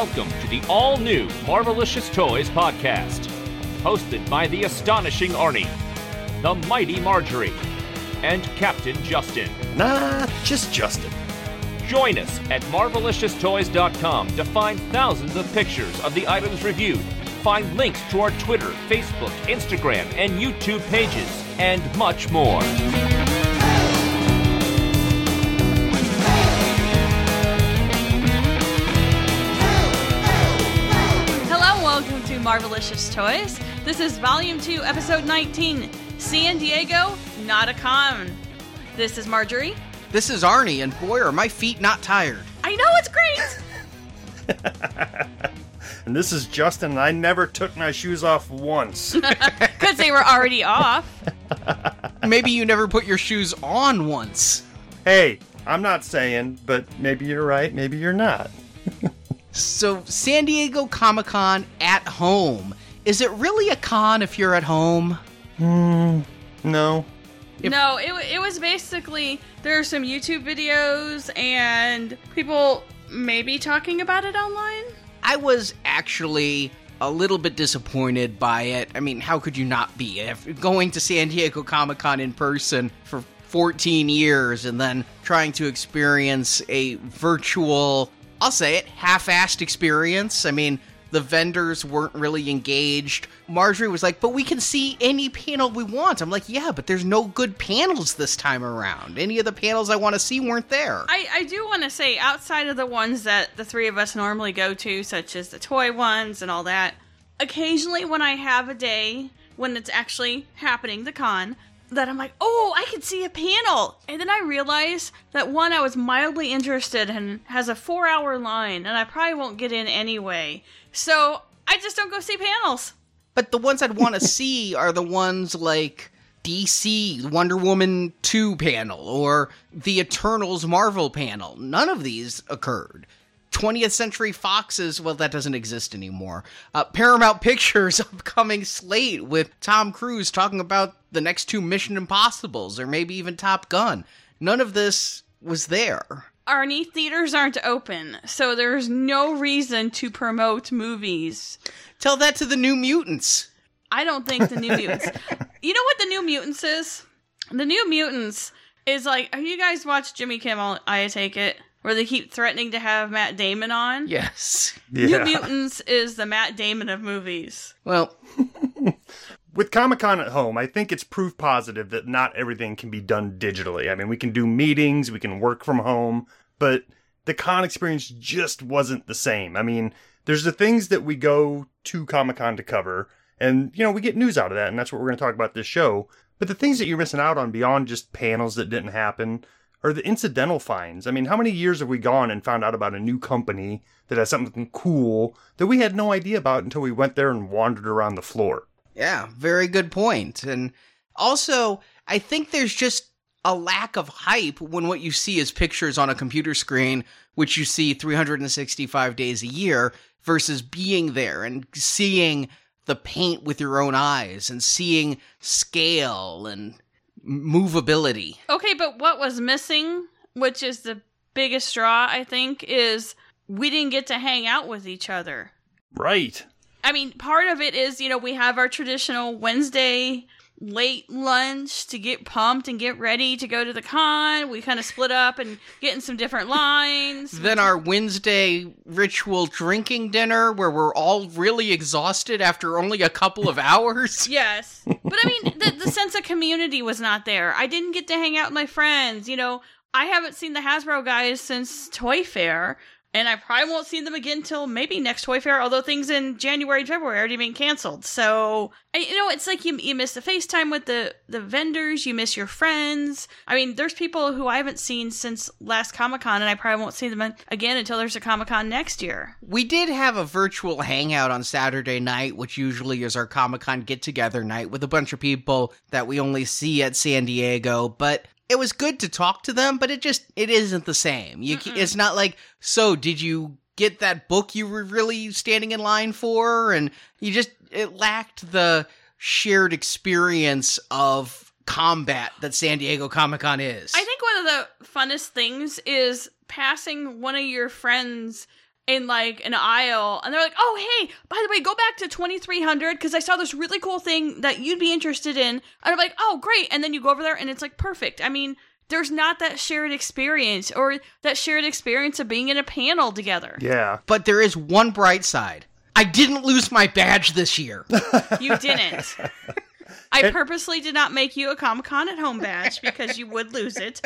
Welcome to the all new Marvelicious Toys podcast, hosted by the astonishing Arnie, the mighty Marjorie, and Captain Justin. Nah, just Justin. Join us at marvelicioustoys.com to find thousands of pictures of the items reviewed, find links to our Twitter, Facebook, Instagram, and YouTube pages, and much more. Marvelicious Toys. This is Volume 2, Episode 19 San Diego, Not a Con. This is Marjorie. This is Arnie, and boy, are my feet not tired. I know it's great! And this is Justin, and I never took my shoes off once. Because they were already off. Maybe you never put your shoes on once. hey, I'm not saying, but maybe you're right, maybe you're not. So, San Diego Comic Con at home. Is it really a con if you're at home? Hmm, no. no, it, it was basically there are some YouTube videos and people maybe talking about it online. I was actually a little bit disappointed by it. I mean, how could you not be? If going to San Diego Comic Con in person for 14 years and then trying to experience a virtual, I'll say it, half assed experience. I mean, the vendors weren't really engaged. Marjorie was like, but we can see any panel we want. I'm like, yeah, but there's no good panels this time around. Any of the panels I want to see weren't there. I, I do want to say, outside of the ones that the three of us normally go to, such as the toy ones and all that, occasionally when I have a day when it's actually happening, the con, that I'm like, oh, I could see a panel. And then I realize that one I was mildly interested in has a four hour line, and I probably won't get in anyway. So I just don't go see panels. But the ones I'd want to see are the ones like DC Wonder Woman 2 panel or the Eternals Marvel panel. None of these occurred. 20th Century Fox's, well, that doesn't exist anymore. Uh, Paramount Pictures upcoming slate with Tom Cruise talking about the next two Mission Impossibles or maybe even Top Gun. None of this was there. Arnie, theaters aren't open, so there's no reason to promote movies. Tell that to the New Mutants. I don't think the New Mutants. you know what the New Mutants is? The New Mutants is like. Have you guys watched Jimmy Kimmel? I take it where they keep threatening to have Matt Damon on. Yes. New Mutants is the Matt Damon of movies. Well, With Comic Con at home, I think it's proof positive that not everything can be done digitally. I mean, we can do meetings, we can work from home, but the con experience just wasn't the same. I mean, there's the things that we go to Comic Con to cover, and, you know, we get news out of that, and that's what we're going to talk about this show. But the things that you're missing out on beyond just panels that didn't happen are the incidental finds. I mean, how many years have we gone and found out about a new company that has something cool that we had no idea about until we went there and wandered around the floor? Yeah, very good point. And also, I think there's just a lack of hype when what you see is pictures on a computer screen, which you see 365 days a year, versus being there and seeing the paint with your own eyes and seeing scale and movability. Okay, but what was missing, which is the biggest straw, I think, is we didn't get to hang out with each other. Right. I mean, part of it is, you know, we have our traditional Wednesday late lunch to get pumped and get ready to go to the con. We kind of split up and get in some different lines. Then our Wednesday ritual drinking dinner where we're all really exhausted after only a couple of hours. Yes. But I mean, the, the sense of community was not there. I didn't get to hang out with my friends. You know, I haven't seen the Hasbro guys since Toy Fair. And I probably won't see them again till maybe next Toy Fair, although things in January and February are already being canceled. So, I- you know, it's like you, you miss the FaceTime with the, the vendors, you miss your friends. I mean, there's people who I haven't seen since last Comic Con, and I probably won't see them again until there's a Comic Con next year. We did have a virtual hangout on Saturday night, which usually is our Comic Con get together night with a bunch of people that we only see at San Diego, but it was good to talk to them, but it just it isn't the same. You it's not like, "So, did you get that book you were really standing in line for?" and you just it lacked the shared experience of combat that San Diego Comic Con is. I think one of the funnest things is passing one of your friends in like an aisle and they're like, "Oh, hey, by the way, go back to 2300 because I saw this really cool thing that you'd be interested in." And I'm like, "Oh, great." And then you go over there and it's like perfect. I mean, there's not that shared experience or that shared experience of being in a panel together. Yeah. But there is one bright side. I didn't lose my badge this year. You didn't. I purposely did not make you a Comic Con at home badge because you would lose it.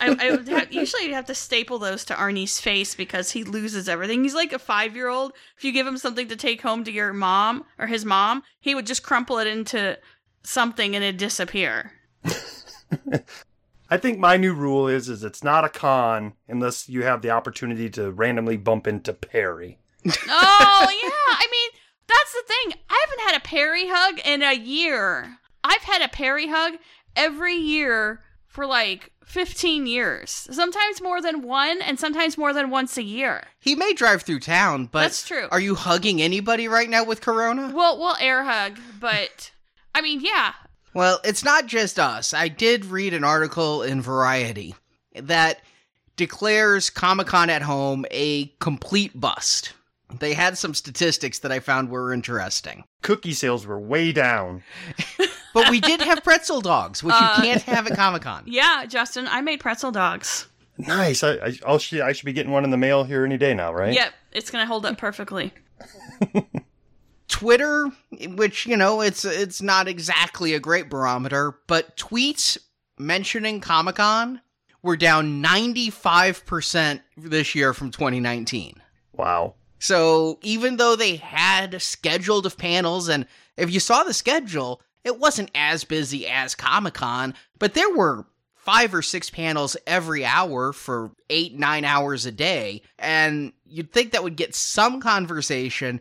I, I would have, usually you'd have to staple those to Arnie's face because he loses everything. He's like a five year old. If you give him something to take home to your mom or his mom, he would just crumple it into something and it'd disappear. I think my new rule is is it's not a con unless you have the opportunity to randomly bump into Perry. Oh yeah, I mean that's the thing. I haven't had a Perry hug in a year. I've had a Perry hug every year for like 15 years. Sometimes more than one, and sometimes more than once a year. He may drive through town, but That's true. Are you hugging anybody right now with Corona? Well, we'll air hug, but I mean, yeah. Well, it's not just us. I did read an article in Variety that declares Comic Con at home a complete bust. They had some statistics that I found were interesting. Cookie sales were way down. But we did have pretzel dogs, which Uh, you can't have at Comic Con. Yeah, Justin, I made pretzel dogs. Nice. I I, I'll sh- I should be getting one in the mail here any day now, right? Yep, it's going to hold up perfectly. Twitter, which you know, it's it's not exactly a great barometer, but tweets mentioning Comic Con were down ninety five percent this year from twenty nineteen. Wow. So even though they had scheduled of panels, and if you saw the schedule, it wasn't as busy as Comic Con, but there were five or six panels every hour for eight, nine hours a day. And you'd think that would get some conversation.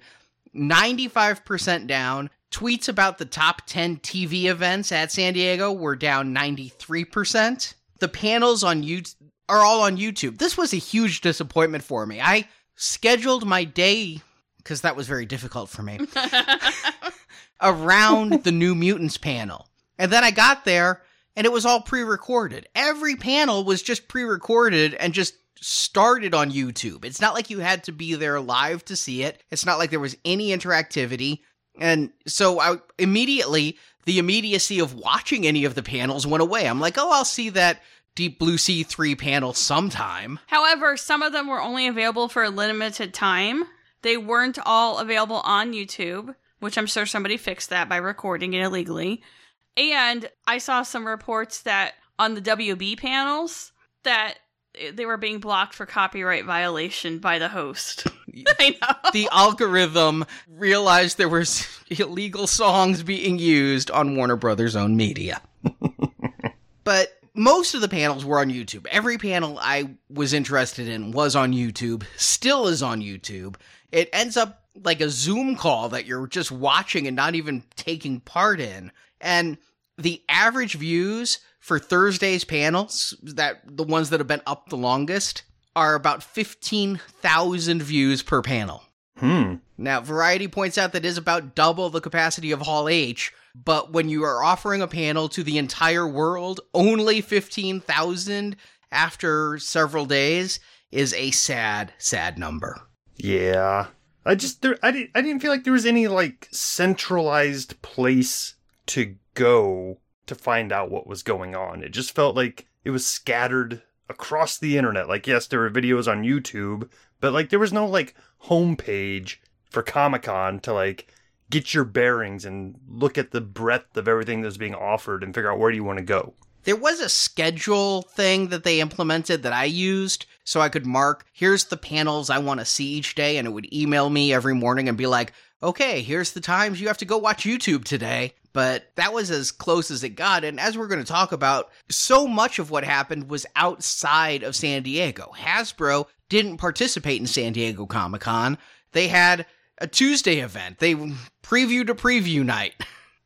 95% down. Tweets about the top 10 TV events at San Diego were down 93%. The panels on YouTube are all on YouTube. This was a huge disappointment for me. I scheduled my day because that was very difficult for me around the New Mutants panel. And then I got there and it was all pre recorded. Every panel was just pre recorded and just started on YouTube. It's not like you had to be there live to see it, it's not like there was any interactivity. And so I immediately, the immediacy of watching any of the panels went away. I'm like, oh, I'll see that Deep Blue Sea 3 panel sometime. However, some of them were only available for a limited time. They weren't all available on YouTube, which I'm sure somebody fixed that by recording it illegally. And I saw some reports that on the WB panels that they were being blocked for copyright violation by the host. I know. the algorithm realized there was illegal songs being used on Warner Brothers' own media. but most of the panels were on YouTube. Every panel I was interested in was on YouTube, still is on YouTube. It ends up like a Zoom call that you're just watching and not even taking part in. And the average views for Thursday's panels, that the ones that have been up the longest, are about 15,000 views per panel. Hmm. Now, Variety points out that is about double the capacity of Hall H, but when you are offering a panel to the entire world, only 15,000 after several days is a sad, sad number. Yeah. I just there I didn't I didn't feel like there was any like centralized place to go to find out what was going on. It just felt like it was scattered across the internet. Like yes, there were videos on YouTube, but like there was no like homepage for Comic-Con to like get your bearings and look at the breadth of everything that's being offered and figure out where do you want to go. There was a schedule thing that they implemented that I used so I could mark, here's the panels I want to see each day, and it would email me every morning and be like, okay, here's the times you have to go watch YouTube today. But that was as close as it got. And as we're going to talk about, so much of what happened was outside of San Diego. Hasbro didn't participate in San Diego Comic Con. They had a Tuesday event. They preview to preview night.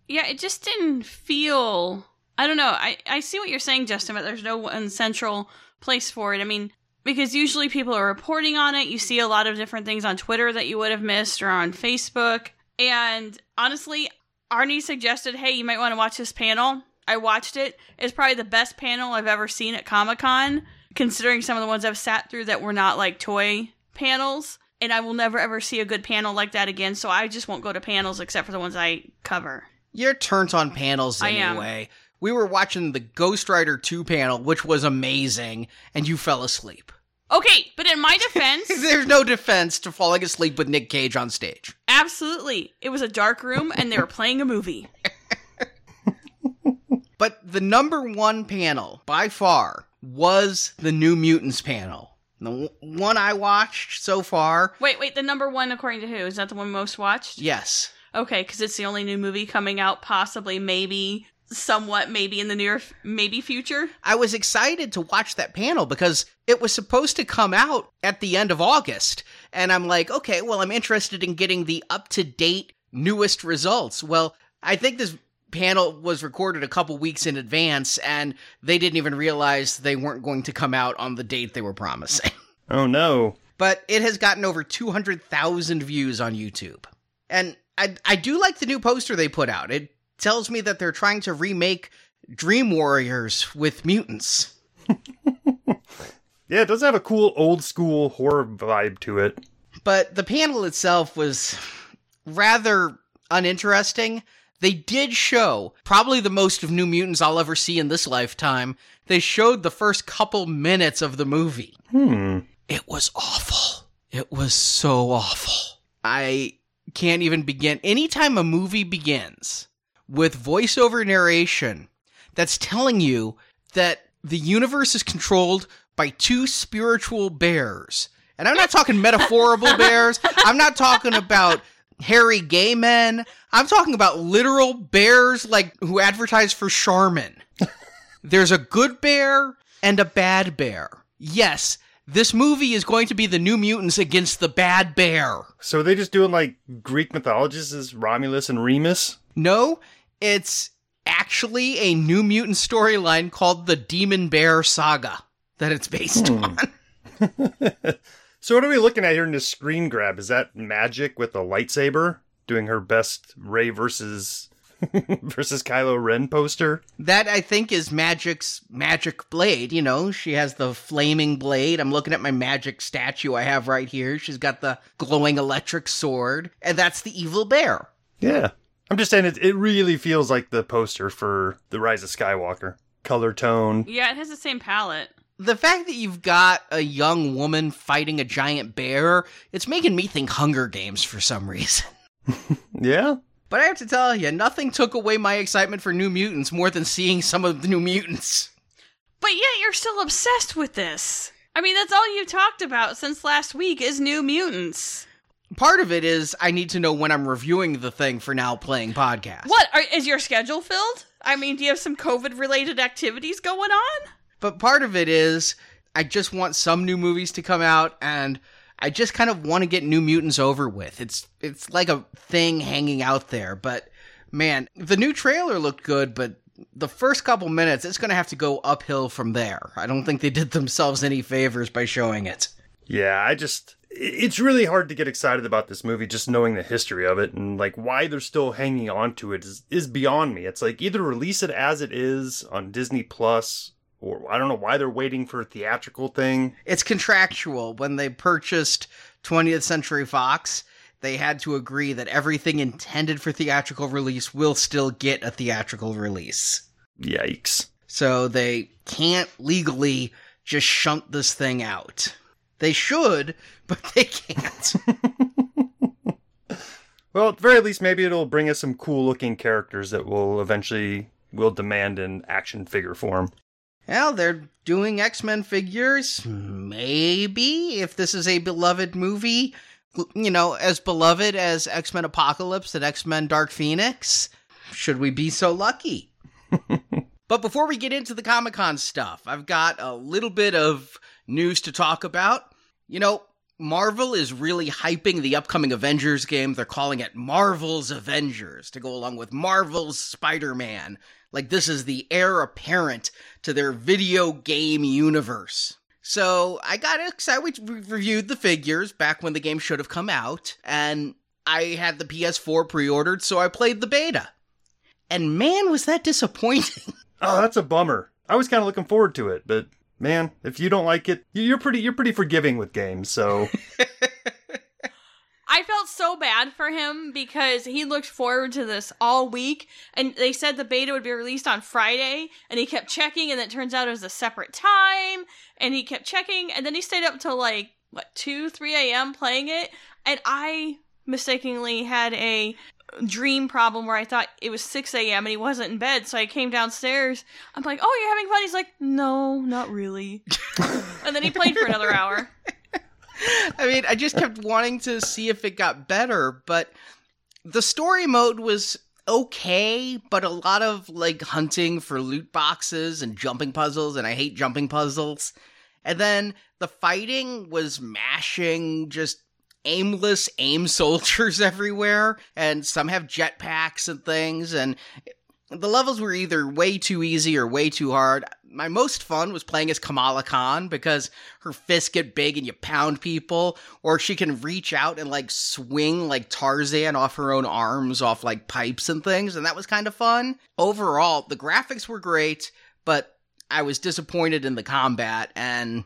Yeah, it just didn't feel. I don't know. I, I see what you're saying, Justin, but there's no one central place for it. I mean, because usually people are reporting on it. You see a lot of different things on Twitter that you would have missed or on Facebook. And honestly, Arnie suggested, hey, you might want to watch this panel. I watched it. It's probably the best panel I've ever seen at Comic Con, considering some of the ones I've sat through that were not like toy panels. And I will never ever see a good panel like that again. So I just won't go to panels except for the ones I cover. You're turnt on panels anyway. We were watching the Ghost Rider 2 panel, which was amazing, and you fell asleep. Okay, but in my defense, There's no defense to falling asleep with Nick Cage on stage. absolutely, it was a dark room and they were playing a movie. But the number one panel, by far, was the New Mutants panel. The w- one I watched so far, Wait, wait, the number one according to who? Is that the one most watched? yes. Okay, because it's the only new movie coming out, possibly, maybe, somewhat, maybe in the near, f- maybe future. I was excited to watch that panel because it was supposed to come out at the end of August. And I'm like, okay, well, I'm interested in getting the up to date, newest results. Well, I think this panel was recorded a couple weeks in advance, and they didn't even realize they weren't going to come out on the date they were promising. Oh no. but it has gotten over 200,000 views on YouTube. And I, I do like the new poster they put out. It tells me that they're trying to remake Dream Warriors with mutants. Yeah, it does have a cool old school horror vibe to it. But the panel itself was rather uninteresting. They did show probably the most of New Mutants I'll ever see in this lifetime. They showed the first couple minutes of the movie. Hmm. It was awful. It was so awful. I can't even begin. Anytime a movie begins with voiceover narration that's telling you that the universe is controlled by two spiritual bears, and I'm not talking metaphorical bears, I'm not talking about hairy gay men, I'm talking about literal bears like who advertise for Charmin. There's a good bear and a bad bear. Yes, this movie is going to be the New Mutants against the bad bear. So are they just doing like Greek mythologists as Romulus and Remus? No, it's actually a New Mutant storyline called the Demon Bear Saga that it's based hmm. on. So what are we looking at here in this screen grab? Is that Magik with a lightsaber doing her best Rey versus versus Kylo Ren poster? That I think is Magik's magic blade. You know, she has the flaming blade. I'm looking at my Magik statue I have right here. She's got the glowing electric sword, and that's the evil bear. Yeah. I'm just saying it it really feels like the poster for The Rise of Skywalker. Color tone. Yeah, it has the same palette. The fact that you've got a young woman fighting a giant bear, it's making me think Hunger Games for some reason. Yeah. But I have to tell you, nothing took away my excitement for New Mutants more than seeing some of the New Mutants. But yet you're still obsessed with this. I mean, that's all you've talked about since last week is New Mutants. Part of it is I need to know when I'm reviewing the thing for now playing podcast. What are, is your schedule filled? I mean, do you have some COVID-related activities going on? But part of it is I just want some new movies to come out and I just kind of want to get New Mutants over with. It's it's like a thing hanging out there, but man, the new trailer looked good, but the first couple minutes it's going to have to go uphill from there. I don't think they did themselves any favors by showing it. Yeah, I just it's really hard to get excited about this movie just knowing the history of it and like why they're still hanging on to it is is beyond me. It's like either release it as it is on Disney Plus or I don't know why they're waiting for a theatrical thing. It's contractual. When they purchased 20th Century Fox, they had to agree that everything intended for theatrical release will still get a theatrical release. Yikes. So they can't legally just shunt this thing out. They should, but they can't. Well, at the very least maybe it'll bring us some cool looking characters that will eventually will demand in action figure form. Well, they're doing X Men figures. Maybe, if this is a beloved movie, you know, as beloved as X Men Apocalypse and X Men Dark Phoenix. Should we be so lucky? but before we get into the Comic Con stuff, I've got a little bit of news to talk about. You know, Marvel is really hyping the upcoming Avengers game. They're calling it Marvel's Avengers to go along with Marvel's Spider Man. Like, this is the heir apparent to their video game universe. So, I got excited. We reviewed the figures back when the game should have come out, and I had the PS4 pre ordered, so I played the beta. And man, was that disappointing. Oh, that's a bummer. I was kind of looking forward to it, but man, if you don't like it, you're pretty you're pretty forgiving with games, so so bad for him because he looked forward to this all week, and they said the beta would be released on Friday, and he kept checking, and it turns out it was a separate time, and he kept checking, and then he stayed up till like what two, three a.m. playing it, and I mistakenly had a dream problem where I thought it was 6 a.m. and he wasn't in bed. So I came downstairs. I'm like, oh, you're having fun? He's like, no, not really. and then he played for another hour. I mean, I just kept wanting to see if it got better, but the story mode was okay, but a lot of like hunting for loot boxes and jumping puzzles, and I hate jumping puzzles. And then the fighting was mashing just aimless aim soldiers everywhere, and some have jetpacks and things, and the levels were either way too easy or way too hard. My most fun was playing as Kamala Khan because her fists get big and you pound people, or she can reach out and like swing like Tarzan off her own arms off like pipes and things, and that was kind of fun. Overall, the graphics were great, but I was disappointed in the combat, and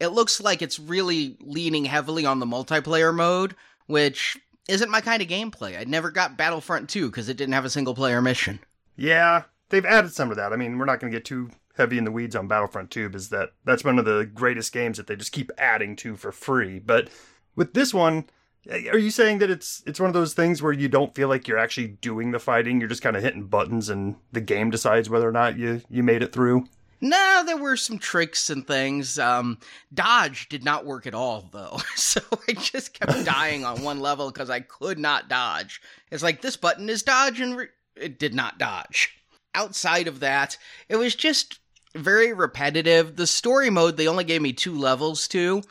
it looks like it's really leaning heavily on the multiplayer mode, which isn't my kind of gameplay. I never got Battlefront 2 because it didn't have a single player mission. Yeah, they've added some of that. I mean, we're not going to get too heavy in the weeds on Battlefront 2 is that that's one of the greatest games that they just keep adding to for free. But with this one, are you saying that it's it's one of those things where you don't feel like you're actually doing the fighting, you're just kind of hitting buttons and the game decides whether or not you you made it through? No, there were some tricks and things. Um, dodge did not work at all, though. So I just kept dying on one level because I could not dodge. It's like this button is dodge, and re- it did not dodge. Outside of that, it was just very repetitive. The story mode, they only gave me two levels to,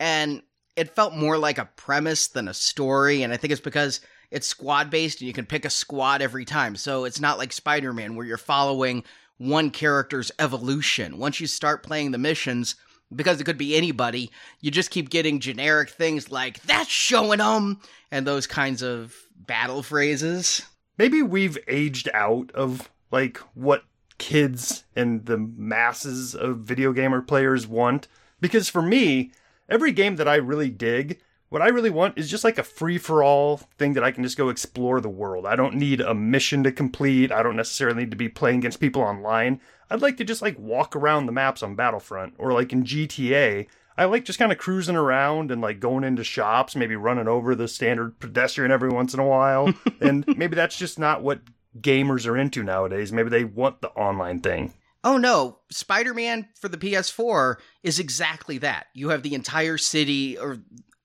and it felt more like a premise than a story. And I think it's because it's squad based and you can pick a squad every time. So it's not like Spider Man where you're following one character's evolution. Once you start playing the missions, because it could be anybody, you just keep getting generic things like, that's showing them, and those kinds of battle phrases. Maybe we've aged out of like what kids and the masses of video gamer players want. Because for me, every game that I really dig, what I really want is just like a free for all thing that I can just go explore the world. I don't need a mission to complete. I don't necessarily need to be playing against people online. I'd like to just like walk around the maps on Battlefront or like in GTA. I like just kind of cruising around and like going into shops, maybe running over the standard pedestrian every once in a while. and maybe that's just not what gamers are into nowadays. Maybe they want the online thing. Oh no, Spider Man for the PS4 is exactly that. You have the entire city or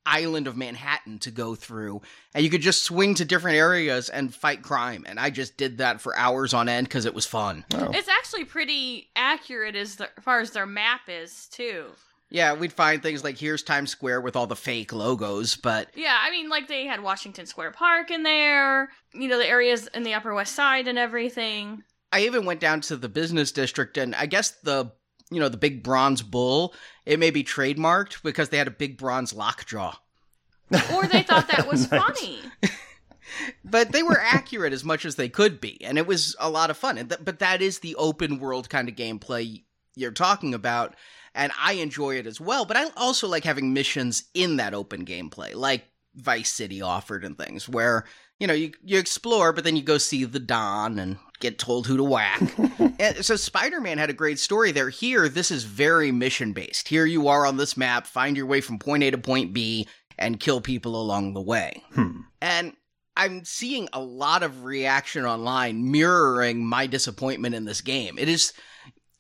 island of Manhattan to go through, and you could just swing to different areas and fight crime. And I just did that for hours on end because it was fun. Oh. It's actually pretty accurate as, the, as far as their map is too. Yeah, we'd find things like here's Times Square with all the fake logos, but Yeah, I mean, like they had Washington Square Park in there. You know, the areas in the Upper West Side and everything. I even went down to the business district, and I guess the you know the big bronze bull it may be trademarked because they had a big bronze lockjaw. Or they thought that was Nice. funny. but they were accurate as much as they could be, and it was a lot of fun. And th- but that is the open world kind of gameplay you're talking about, and I enjoy it as well. But I also like having missions in that open gameplay, like Vice City offered and things, where you know you you explore, but then you go see the Don and get told who to whack. And so Spider-Man had a great story there. Here, this is very mission based. Here you are on this map, find your way from point A to point B, and kill people along the way. Hmm. And I'm seeing a lot of reaction online mirroring my disappointment in this game. It is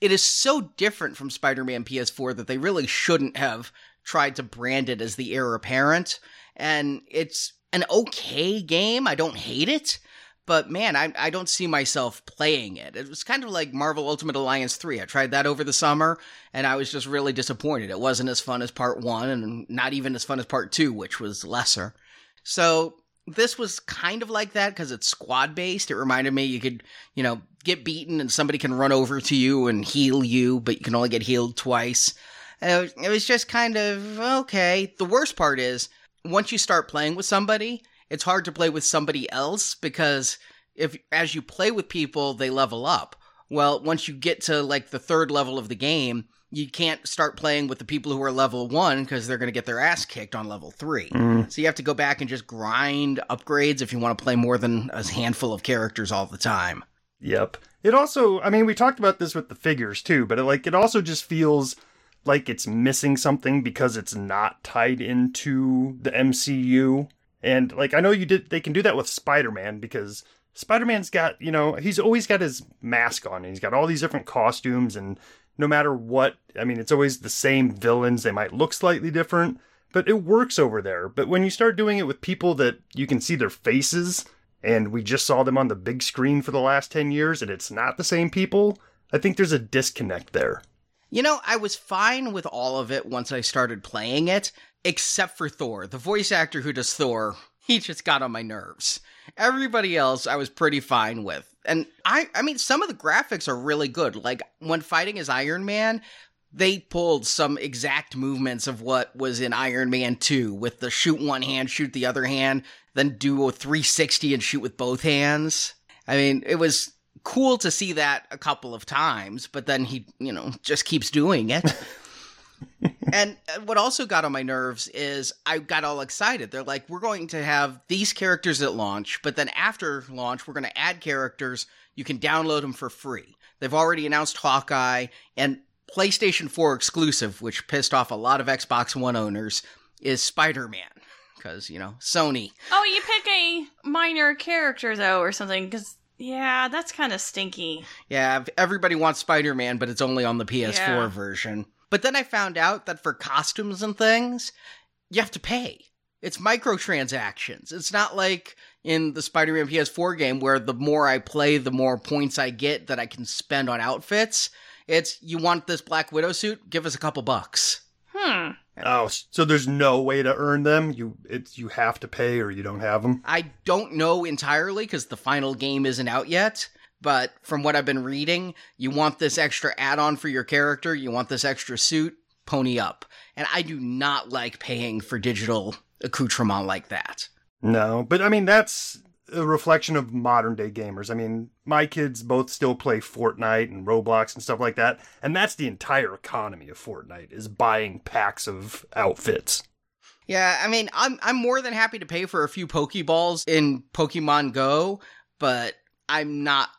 it is so different from Spider-Man PS4 that they really shouldn't have tried to brand it as the heir apparent. And it's an okay game. I don't hate it. But man, I, I don't see myself playing it. It was kind of like Marvel Ultimate Alliance 3. I tried that over the summer, and I was just really disappointed. It wasn't as fun as part one, and not even as fun as part two, which was lesser. So this was kind of like that because it's squad based. It reminded me you could, you know, get beaten and somebody can run over to you and heal you, but you can only get healed twice. It was just kind of okay. The worst part is once you start playing with somebody, it's hard to play with somebody else because if as you play with people, they level up. Well, once you get to like the third level of the game, you can't start playing with the people who are level one because they're going to get their ass kicked on level three. Mm. So you have to go back and just grind upgrades if you want to play more than a handful of characters all the time. Yep. It also, I mean, we talked about this with the figures too, but it, like it also just feels like it's missing something because it's not tied into the MCU. And like I know you did they can do that with Spider-Man because Spider-Man's got, you know, he's always got his mask on and he's got all these different costumes and no matter what, I mean, it's always the same villains. They might look slightly different, but it works over there. But when you start doing it with people that you can see their faces and we just saw them on the big screen for the last 10 years and it's not the same people, I think there's a disconnect there. You know, I was fine with all of it once I started playing it, except for Thor. The voice actor who does Thor, he just got on my nerves. Everybody else I was pretty fine with. And I I mean some of the graphics are really good. Like when fighting as Iron Man, they pulled some exact movements of what was in Iron Man 2 with the shoot one hand, shoot the other hand, then do a 360 and shoot with both hands. I mean, it was cool to see that a couple of times, but then he, you know, just keeps doing it. and uh, what also got on my nerves is I got all excited. They're like, we're going to have these characters at launch, but then after launch, we're going to add characters. You can download them for free. They've already announced Hawkeye and PlayStation 4 exclusive, which pissed off a lot of Xbox One owners, is Spider Man. Because, you know, Sony. Oh, you pick a minor character though, or something, because yeah, that's kind of stinky. Yeah, everybody wants Spider Man, but it's only on the PS4 Yeah. version. But then I found out that for costumes and things, you have to pay. It's microtransactions. It's not like in the Spider Man PS4 game where the more I play, the more points I get that I can spend on outfits. It's you want this Black Widow suit? Give us a couple bucks. Hmm. Oh, so there's no way to earn them? You it's you have to pay or you don't have them? I don't know entirely because the final game isn't out yet. But from what I've been reading, you want this extra add on for your character, you want this extra suit, pony up. And I do not like paying for digital accoutrement like that. No, but I mean that's a reflection of modern day gamers. I mean, my kids both still play Fortnite and Roblox and stuff like that, and that's the entire economy of Fortnite is buying packs of outfits. Yeah, I mean, I'm I'm more than happy to pay for a few Pokeballs in Pokemon Go, but I'm not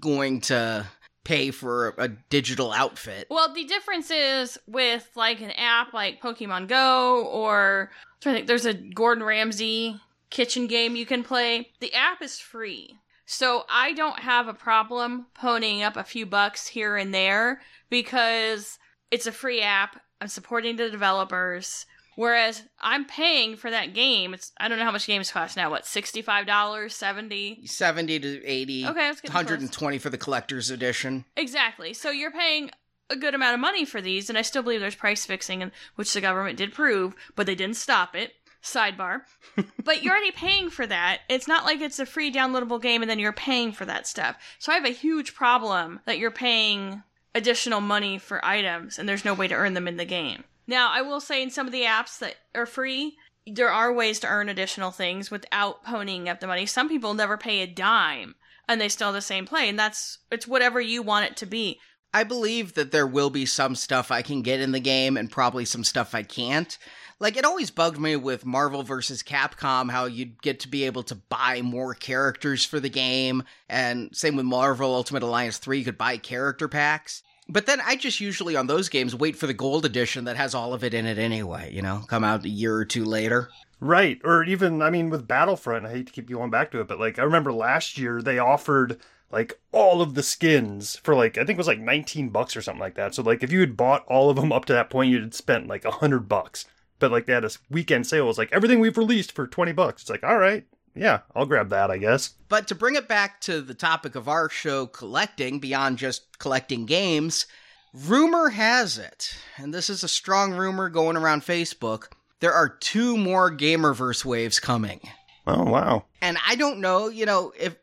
going to pay for a digital outfit. Well, the difference is with like an app like Pokemon Go or to think, there's a Gordon Ramsay kitchen game you can play. The app is free. So I don't have a problem ponying up a few bucks here and there because it's a free app. I'm supporting the developers. Whereas I'm paying for that game. It's I don't know how much games cost now. What sixty five dollars, seventy? 70 to 80. Okay, let's get 120 for the collector's edition. Exactly. So you're paying a good amount of money for these, and I still believe there's price fixing, and which the government did prove, but they didn't stop it. Sidebar. but you're already paying for that. It's not like it's a free downloadable game and then you're paying for that stuff. So I have a huge problem that you're paying additional money for items and there's no way to earn them in the game. Now, I will say in some of the apps that are free, there are ways to earn additional things without ponying up the money. Some people never pay a dime and they still have the same play, and that's it's whatever you want it to be. I believe that there will be some stuff I can get in the game and probably some stuff I can't. Like, it always bugged me with Marvel vs. Capcom how you'd get to be able to buy more characters for the game, and same with Marvel Ultimate Alliance 3, you could buy character packs. But then I just usually on those games wait for the gold edition that has all of it in it anyway, you know, come out a year or two later. Right. Or even, I mean, with Battlefront, I hate to keep going back to it, but like, I remember last year they offered like all of the skins for like, I think it was like 19 bucks or something like that. So, like, if you had bought all of them up to that point, you'd spent like a hundred bucks. But like, they had a weekend sale. It was like everything we've released for 20 bucks. It's like, all right. Yeah, I'll grab that, I guess. But to bring it back to the topic of our show, collecting, beyond just collecting games, rumor has it, and this is a strong rumor going around Facebook, there are two more Gamerverse waves coming. Oh, wow. And I don't know, you know, if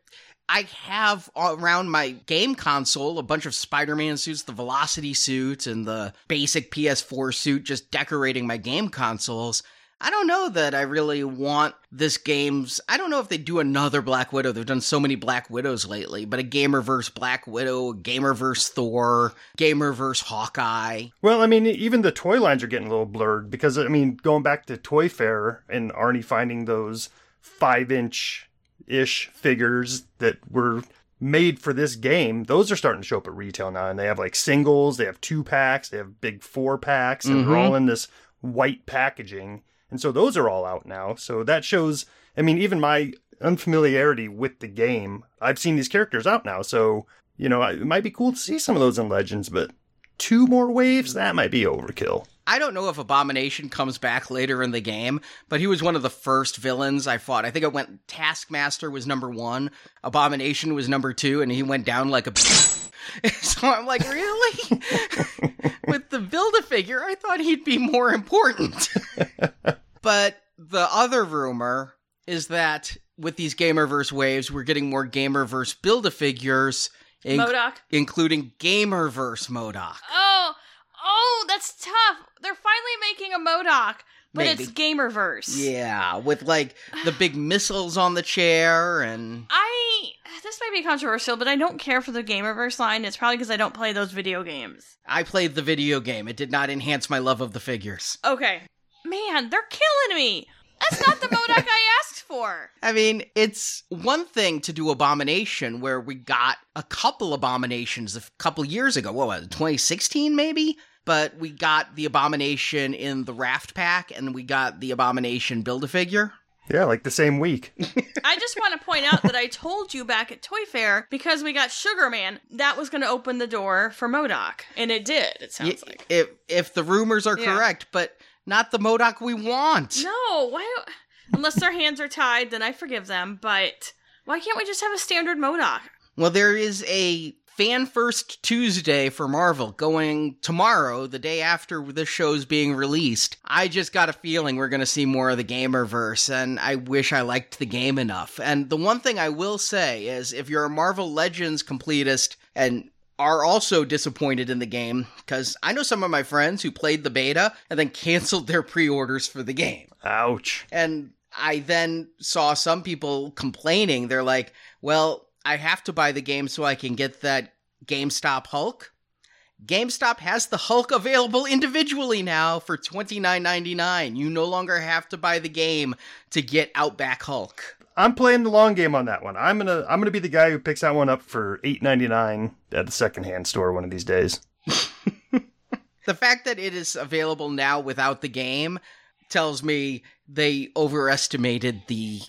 I have around my game console a bunch of Spider Man suits, the Velocity suit, and the basic PS4 suit just decorating my game consoles. I don't know that I really want this game's. I don't know if they do another Black Widow. They've done so many Black Widows lately, but a Gamerverse Black Widow, Gamerverse Thor, Gamerverse Hawkeye. Well, I mean, even the toy lines are getting a little blurred because, I mean, going back to Toy Fair and Arnie finding those five inch ish figures that were made for this game, those are starting to show up at retail now. And they have like singles, they have two packs, they have big four packs, and they're mm-hmm. all in this white packaging. And so those are all out now. So that shows, I mean, even my unfamiliarity with the game, I've seen these characters out now. So, you know, it might be cool to see some of those in Legends, but two more waves, that might be overkill. I don't know if Abomination comes back later in the game, but he was one of the first villains I fought. I think it went Taskmaster was number one, Abomination was number two, and he went down like a. so I'm like, really? With the build a figure, I thought he'd be more important. but the other rumor is that with these Gamerverse waves, we're getting more Gamerverse build a figures, MODOK. including Gamerverse MODOK. Oh, oh, that's tough. They're finally making a MODOK, but Maybe. it's Gamerverse. Yeah, with like the big missiles on the chair and I this might be controversial, but I don't care for the Gamerverse line. It's probably because I don't play those video games. I played the video game. It did not enhance my love of the figures. Okay, man, they're killing me. That's not the MODOK I asked for. I mean, it's one thing to do Abomination where we got a couple Abominations a couple years ago. What was it, 2016 maybe? But we got the Abomination in the Raft Pack and we got the Abomination Build-A-Figure. Yeah, like the same week. I just want to point out that I told you back at Toy Fair because we got Sugar Man that was going to open the door for MODOK, and it did. It sounds Y- like If, if the rumors are Yeah. correct, but not the MODOK we want. no. Why? Unless their hands are tied, then I forgive them. But why can't we just have a standard MODOK? Well, there is a Fan First Tuesday for Marvel going tomorrow, the day after the show's being released. I just got a feeling we're going to see more of the Gamerverse, and I wish I liked the game enough. And the one thing I will say is if you're a Marvel Legends completist and are also disappointed in the game, because I know some of my friends who played the beta and then canceled their pre orders for the game. Ouch. And I then saw some people complaining. They're like, well, I have to buy the game so I can get that GameStop Hulk. GameStop has the Hulk available individually now for $29.99. You no longer have to buy the game to get Outback Hulk. I'm playing the long game on that one. I'm gonna I'm gonna be the guy who picks that one up for eight ninety nine at the secondhand store one of these days. The fact that it is available now without the game tells me they overestimated the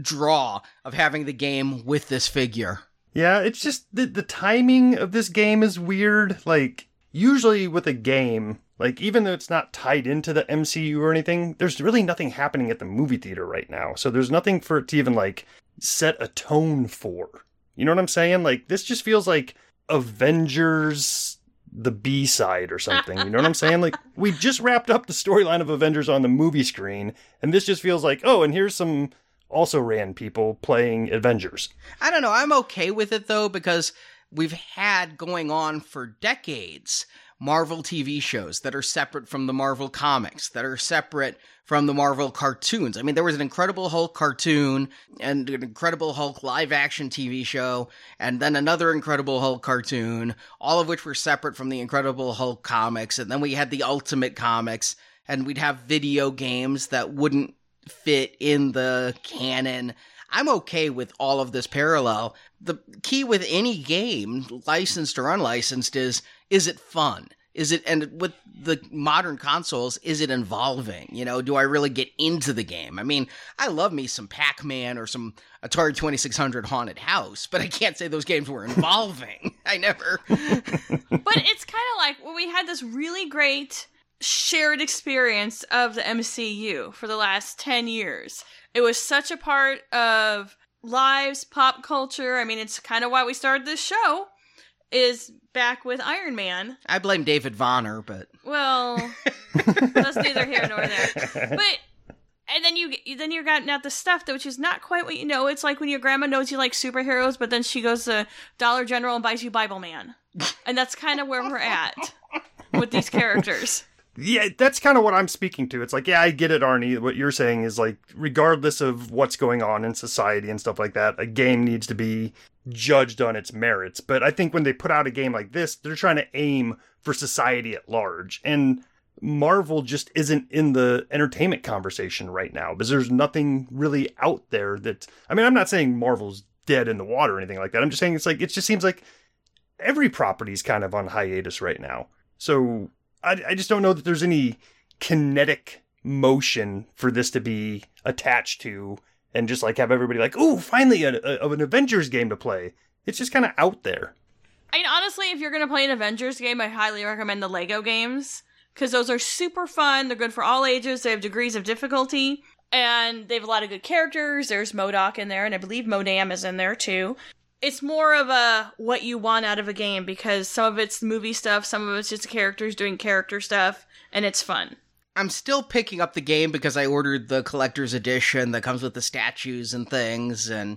draw of having the game with this figure. Yeah, it's just the the timing of this game is weird. Like usually with a game, like even though it's not tied into the MCU or anything, there's really nothing happening at the movie theater right now. So there's nothing for it to even like set a tone for. You know what I'm saying? Like this just feels like Avengers the B side or something. You know what I'm saying? Like we just wrapped up the storyline of Avengers on the movie screen, and this just feels like, oh, and here's some also ran people playing Avengers. I don't know. I'm okay with it though because we've had going on for decades Marvel TV shows that are separate from the Marvel comics, that are separate from the Marvel cartoons. I mean, there was an Incredible Hulk cartoon and an Incredible Hulk live action TV show, and then another Incredible Hulk cartoon, all of which were separate from the Incredible Hulk comics. And then we had the Ultimate comics, and we'd have video games that wouldn't fit in the canon. I'm okay with all of this parallel. The key with any game, licensed or unlicensed, is is it fun? Is it and with the modern consoles, is it involving? You know, do I really get into the game? I mean, I love me some Pac-Man or some Atari 2600 Haunted House, but I can't say those games were involving. I never. But it's kind of like when we had this really great shared experience of the MCU for the last 10 years. It was such a part of lives, pop culture. I mean, it's kind of why we started this show is back with Iron Man. I blame David Vonner, but Well, that's neither here nor there. But and then you then you're gotten out the stuff that which is not quite what you know. It's like when your grandma knows you like superheroes, but then she goes to Dollar General and buys you Bible Man, and that's kind of where we're at with these characters. Yeah, that's kind of what I'm speaking to. It's like, yeah, I get it, Arnie. What you're saying is like, regardless of what's going on in society and stuff like that, a game needs to be judged on its merits. But I think when they put out a game like this, they're trying to aim for society at large. And Marvel just isn't in the entertainment conversation right now because there's nothing really out there that. I mean, I'm not saying Marvel's dead in the water or anything like that. I'm just saying it's like, it just seems like every property's kind of on hiatus right now. So I, I just don't know that there's any kinetic motion for this to be attached to and just like have everybody like, oh, finally a, a, an Avengers game to play. It's just kind of out there. I mean, honestly, if you're gonna play an Avengers game, I highly recommend the Lego games because those are super fun. They're good for all ages. They have degrees of difficulty, and they have a lot of good characters. There's MODOK in there, and I believe MODAM is in there too. It's more of a what you want out of a game because some of it's movie stuff, some of it's just characters doing character stuff, and it's fun. I'm still picking up the game because I ordered the collector's edition that comes with the statues and things, and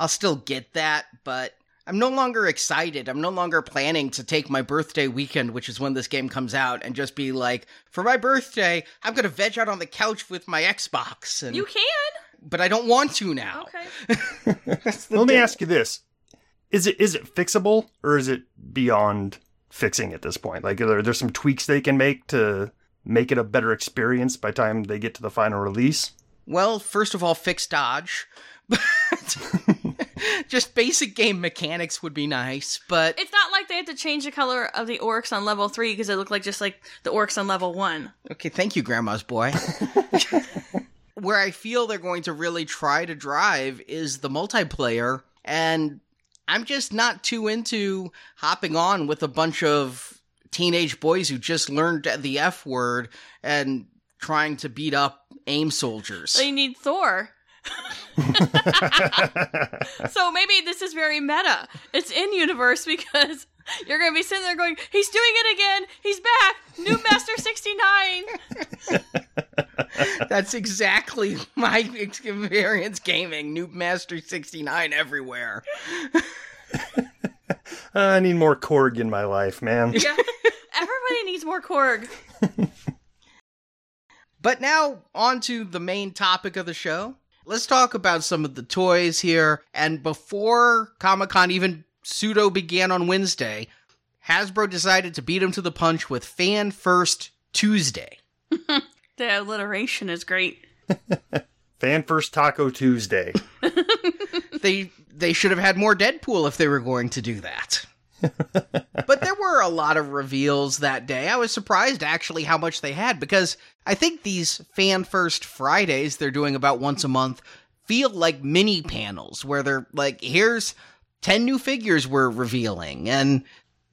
I'll still get that, but I'm no longer excited. I'm no longer planning to take my birthday weekend, which is when this game comes out, and just be like, for my birthday, I'm gonna veg out on the couch with my Xbox. And, You can. but I don't want to now. Okay. That's the Let me ask you this: is it is it fixable or is it beyond fixing at this point? Like, are there there's some tweaks they can make to make it a better experience by the time they get to the final release? Well, first of all, fix dodge. But just basic game mechanics would be nice, but It's not like they had to change the color of the orcs on level three because they look like just like the orcs on level one. Okay, thank you, Grandma's boy. Where I feel they're going to really try to drive is the multiplayer, and I'm just not too into hopping on with a bunch of teenage boys who just learned the F word and trying to beat up AIM soldiers. They need Thor. so maybe this is very meta. It's in universe because you're going to be sitting there going, he's doing it again. He's back. New Master 69. That's exactly my experience gaming. NoobMaster69 everywhere. I need more Korg in my life, man. Yeah. Everybody needs more Korg. But now, on to the main topic of the show. Let's talk about some of the toys here. And before Comic Con even pseudo began on Wednesday, Hasbro decided to beat him to the punch with Fan First Tuesday. The alliteration is great. Fan First Taco Tuesday. they they should have had more Deadpool if they were going to do that. but there were a lot of reveals that day. I was surprised actually how much they had because I think these fan first Fridays they're doing about once a month feel like mini panels where they're like here's 10 new figures we're revealing and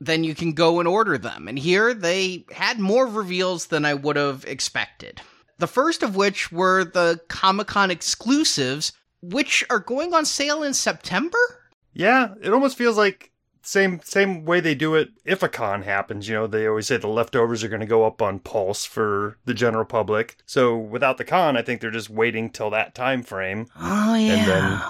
then you can go and order them. And here they had more reveals than I would have expected. The first of which were the Comic Con exclusives, which are going on sale in September? Yeah, it almost feels like same same way they do it if a con happens. You know, they always say the leftovers are going to go up on Pulse for the general public. So without the con, I think they're just waiting till that time frame, Oh, yeah. and then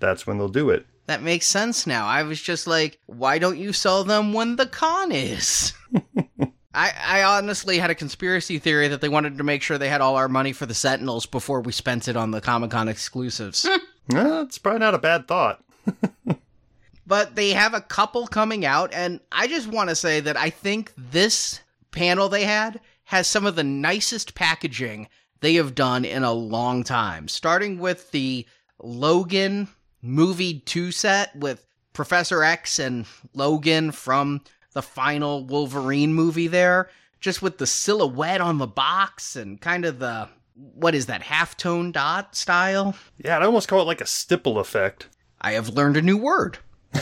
that's when they'll do it. That makes sense now. I was just like, why don't you sell them when the con is? I, I honestly had a conspiracy theory that they wanted to make sure they had all our money for the Sentinels before we spent it on the Comic Con exclusives. Eh, it's probably not a bad thought. but they have a couple coming out, and I just want to say that I think this panel they had has some of the nicest packaging they have done in a long time. Starting with the Logan movie 2 set with Professor X and Logan from the final Wolverine movie there, just with the silhouette on the box and kind of the what is that halftone dot style? Yeah, I'd almost call it like a stipple effect. I have learned a new word.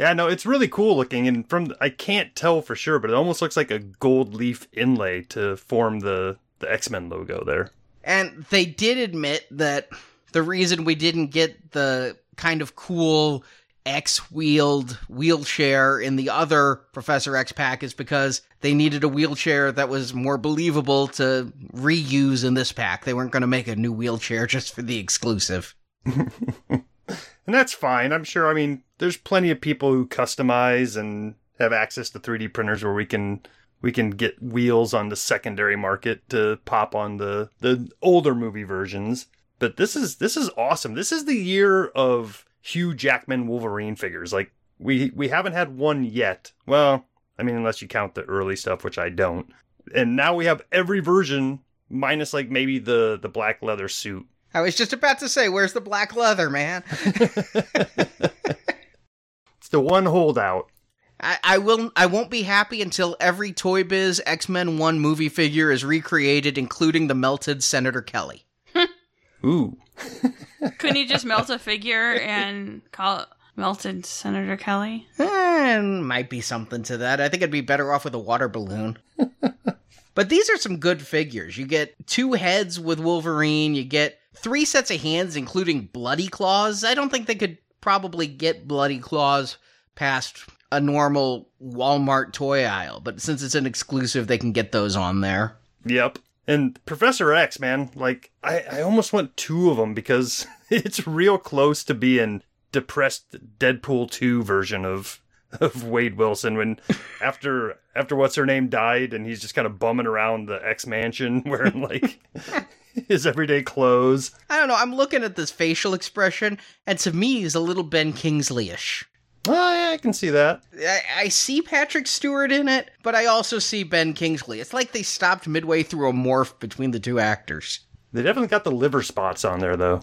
Yeah, no, it's really cool looking, and from I can't tell for sure, but it almost looks like a gold leaf inlay to form the the X Men logo there. And they did admit that the reason we didn't get the kind of cool X wheeled wheelchair in the other Professor X pack is because they needed a wheelchair that was more believable to reuse in this pack. They weren't going to make a new wheelchair just for the exclusive. And that's fine. I'm sure. I mean, there's plenty of people who customize and have access to 3D printers where we can we can get wheels on the secondary market to pop on the the older movie versions. But this is this is awesome. This is the year of Hugh Jackman Wolverine figures. Like we we haven't had one yet. Well, I mean unless you count the early stuff, which I don't. And now we have every version minus like maybe the the black leather suit. I was just about to say, where's the black leather, man? It's the one holdout. I, I will. I won't be happy until every Toy Biz X Men One movie figure is recreated, including the melted Senator Kelly. Ooh. Couldn't you just melt a figure and call it melted Senator Kelly? Eh, might be something to that. I think I'd be better off with a water balloon. but these are some good figures. You get two heads with Wolverine. You get three sets of hands, including bloody claws. I don't think they could probably get bloody claws past a normal Walmart toy aisle, but since it's an exclusive, they can get those on there. Yep. And Professor X, man, like I, I almost want two of them because it's real close to being depressed Deadpool 2 version of of Wade Wilson when after after what's her name died and he's just kind of bumming around the X mansion wearing like his everyday clothes. I don't know. I'm looking at this facial expression, and to me, he's a little Ben Kingsley-ish. Oh, yeah, I can see that. I, I see Patrick Stewart in it, but I also see Ben Kingsley. It's like they stopped midway through a morph between the two actors. They definitely got the liver spots on there though.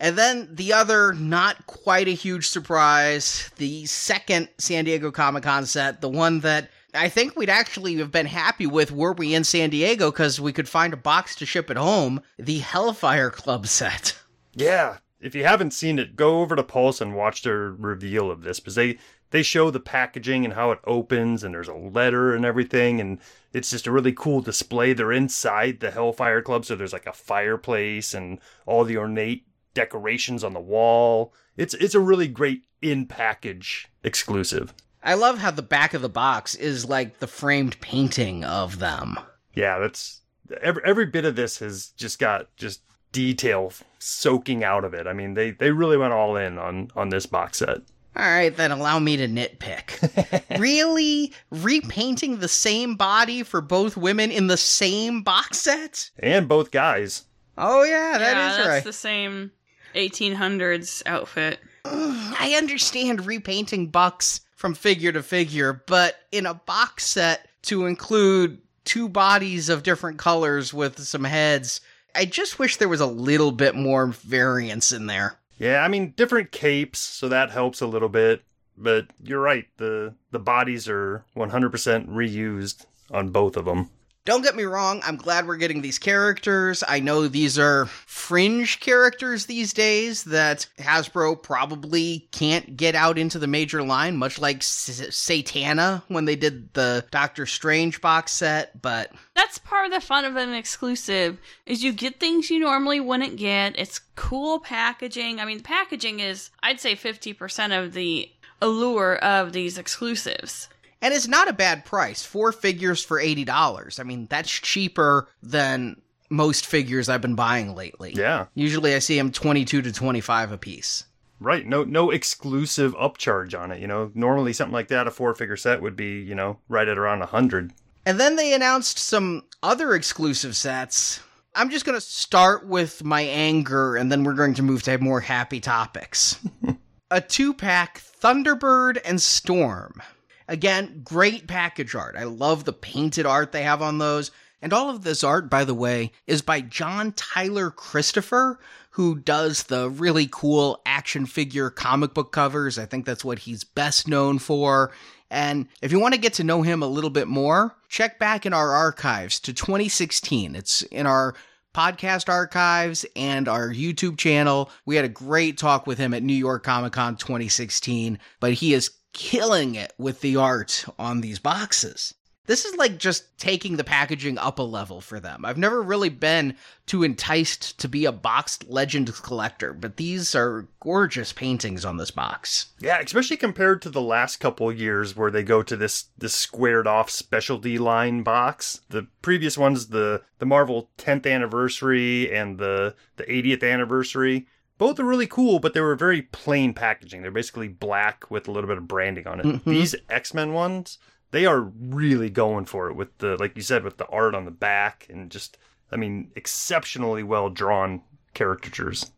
And then the other, not quite a huge surprise, the second San Diego Comic Con set, the one that I think we'd actually have been happy with were we in San Diego because we could find a box to ship at home, the Hellfire Club set. Yeah, if you haven't seen it, go over to Pulse and watch their reveal of this because they they show the packaging and how it opens and there's a letter and everything and it's just a really cool display. They're inside the Hellfire Club, so there's like a fireplace and all the ornate decorations on the wall. It's it's a really great in package exclusive. I love how the back of the box is like the framed painting of them. Yeah, that's every every bit of this has just got just detail soaking out of it. I mean, they they really went all in on on this box set. All right, then allow me to nitpick. really? Repainting the same body for both women in the same box set? And both guys. Oh, yeah, that yeah, is that's right. the same 1800s outfit. I understand repainting bucks from figure to figure, but in a box set to include two bodies of different colors with some heads, I just wish there was a little bit more variance in there. Yeah, I mean different capes, so that helps a little bit. But you're right, the the bodies are 100% reused on both of them. Don't get me wrong, I'm glad we're getting these characters. I know these are fringe characters these days that Hasbro probably can't get out into the major line, much like Satana when they did the Doctor Strange box set, but That's part of the fun of an exclusive is you get things you normally wouldn't get. It's cool packaging. I mean, packaging is I'd say 50% of the allure of these exclusives. And it's not a bad price. Four figures for $80. I mean, that's cheaper than most figures I've been buying lately. Yeah. Usually I see them 22 to 25 a piece. Right, no no exclusive upcharge on it, you know. Normally something like that a four-figure set would be, you know, right at around a 100. And then they announced some other exclusive sets. I'm just going to start with my anger and then we're going to move to more happy topics. a two pack Thunderbird and Storm. Again, great package art. I love the painted art they have on those. And all of this art, by the way, is by John Tyler Christopher, who does the really cool action figure comic book covers. I think that's what he's best known for. And if you want to get to know him a little bit more, check back in our archives to 2016. It's in our podcast archives and our YouTube channel. We had a great talk with him at New York Comic Con 2016, but he is killing it with the art on these boxes. This is like just taking the packaging up a level for them. I've never really been too enticed to be a boxed Legends collector, but these are gorgeous paintings on this box. Yeah, especially compared to the last couple years where they go to this this squared off specialty line box. The previous ones, the the Marvel 10th anniversary and the the 80th anniversary, both are really cool, but they were very plain packaging. They're basically black with a little bit of branding on it. Mm-hmm. These X Men ones, they are really going for it with the like you said with the art on the back and just I mean exceptionally well drawn caricatures.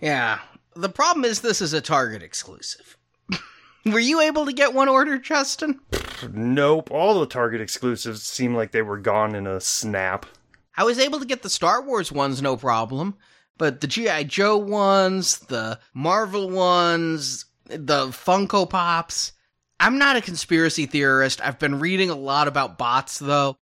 Yeah. The problem is this is a Target exclusive. Were you able to get one order, Justin? Nope, all the Target exclusives seem like they were gone in a snap. I was able to get the Star Wars ones, no problem. But the G.I. Joe ones, the Marvel ones, the Funko Pops. I'm not a conspiracy theorist. I've been reading a lot about bots, though.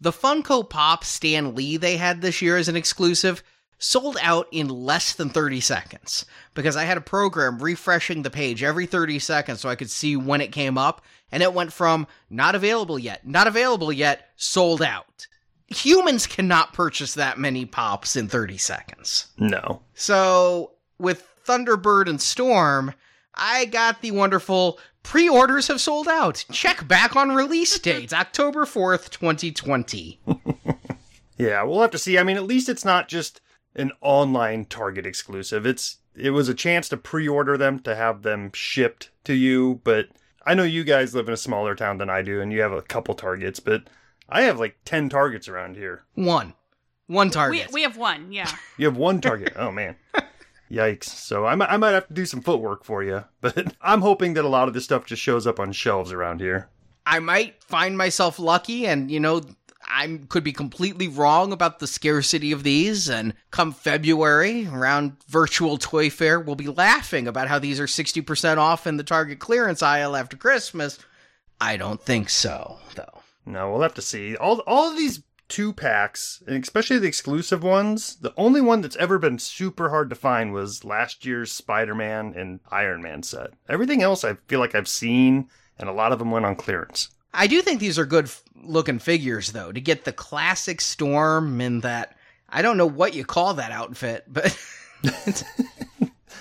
The Funko Pop Stan Lee they had this year as an exclusive sold out in less than 30 seconds because I had a program refreshing the page every 30 seconds so I could see when it came up, and it went from not available yet, not available yet, sold out humans cannot purchase that many pops in 30 seconds. No. So with Thunderbird and Storm, I got the wonderful pre orders have sold out. Check back on release dates October 4th, 2020. yeah, we'll have to see. I mean, at least it's not just an online Target exclusive. It's it was a chance to pre-order them to have them shipped to you, but I know you guys live in a smaller town than I do and you have a couple Targets, but I have like 10 targets around here. One. One target. We, we have one, yeah. You have one target. oh, man. Yikes. So I might, I might have to do some footwork for you, but I'm hoping that a lot of this stuff just shows up on shelves around here. I might find myself lucky and, you know, I could be completely wrong about the scarcity of these, and come February, around Virtual Toy Fair, we'll be laughing about how these are 60% off in the Target clearance aisle after Christmas. I don't think so, though. No, we'll have to see. All all of these two packs, and especially the exclusive ones, the only one that's ever been super hard to find was last year's Spider-Man and Iron Man set. Everything else I feel like I've seen, and a lot of them went on clearance. I do think these are good f- looking figures, though. To get the classic Storm and that, I don't know what you call that outfit, but.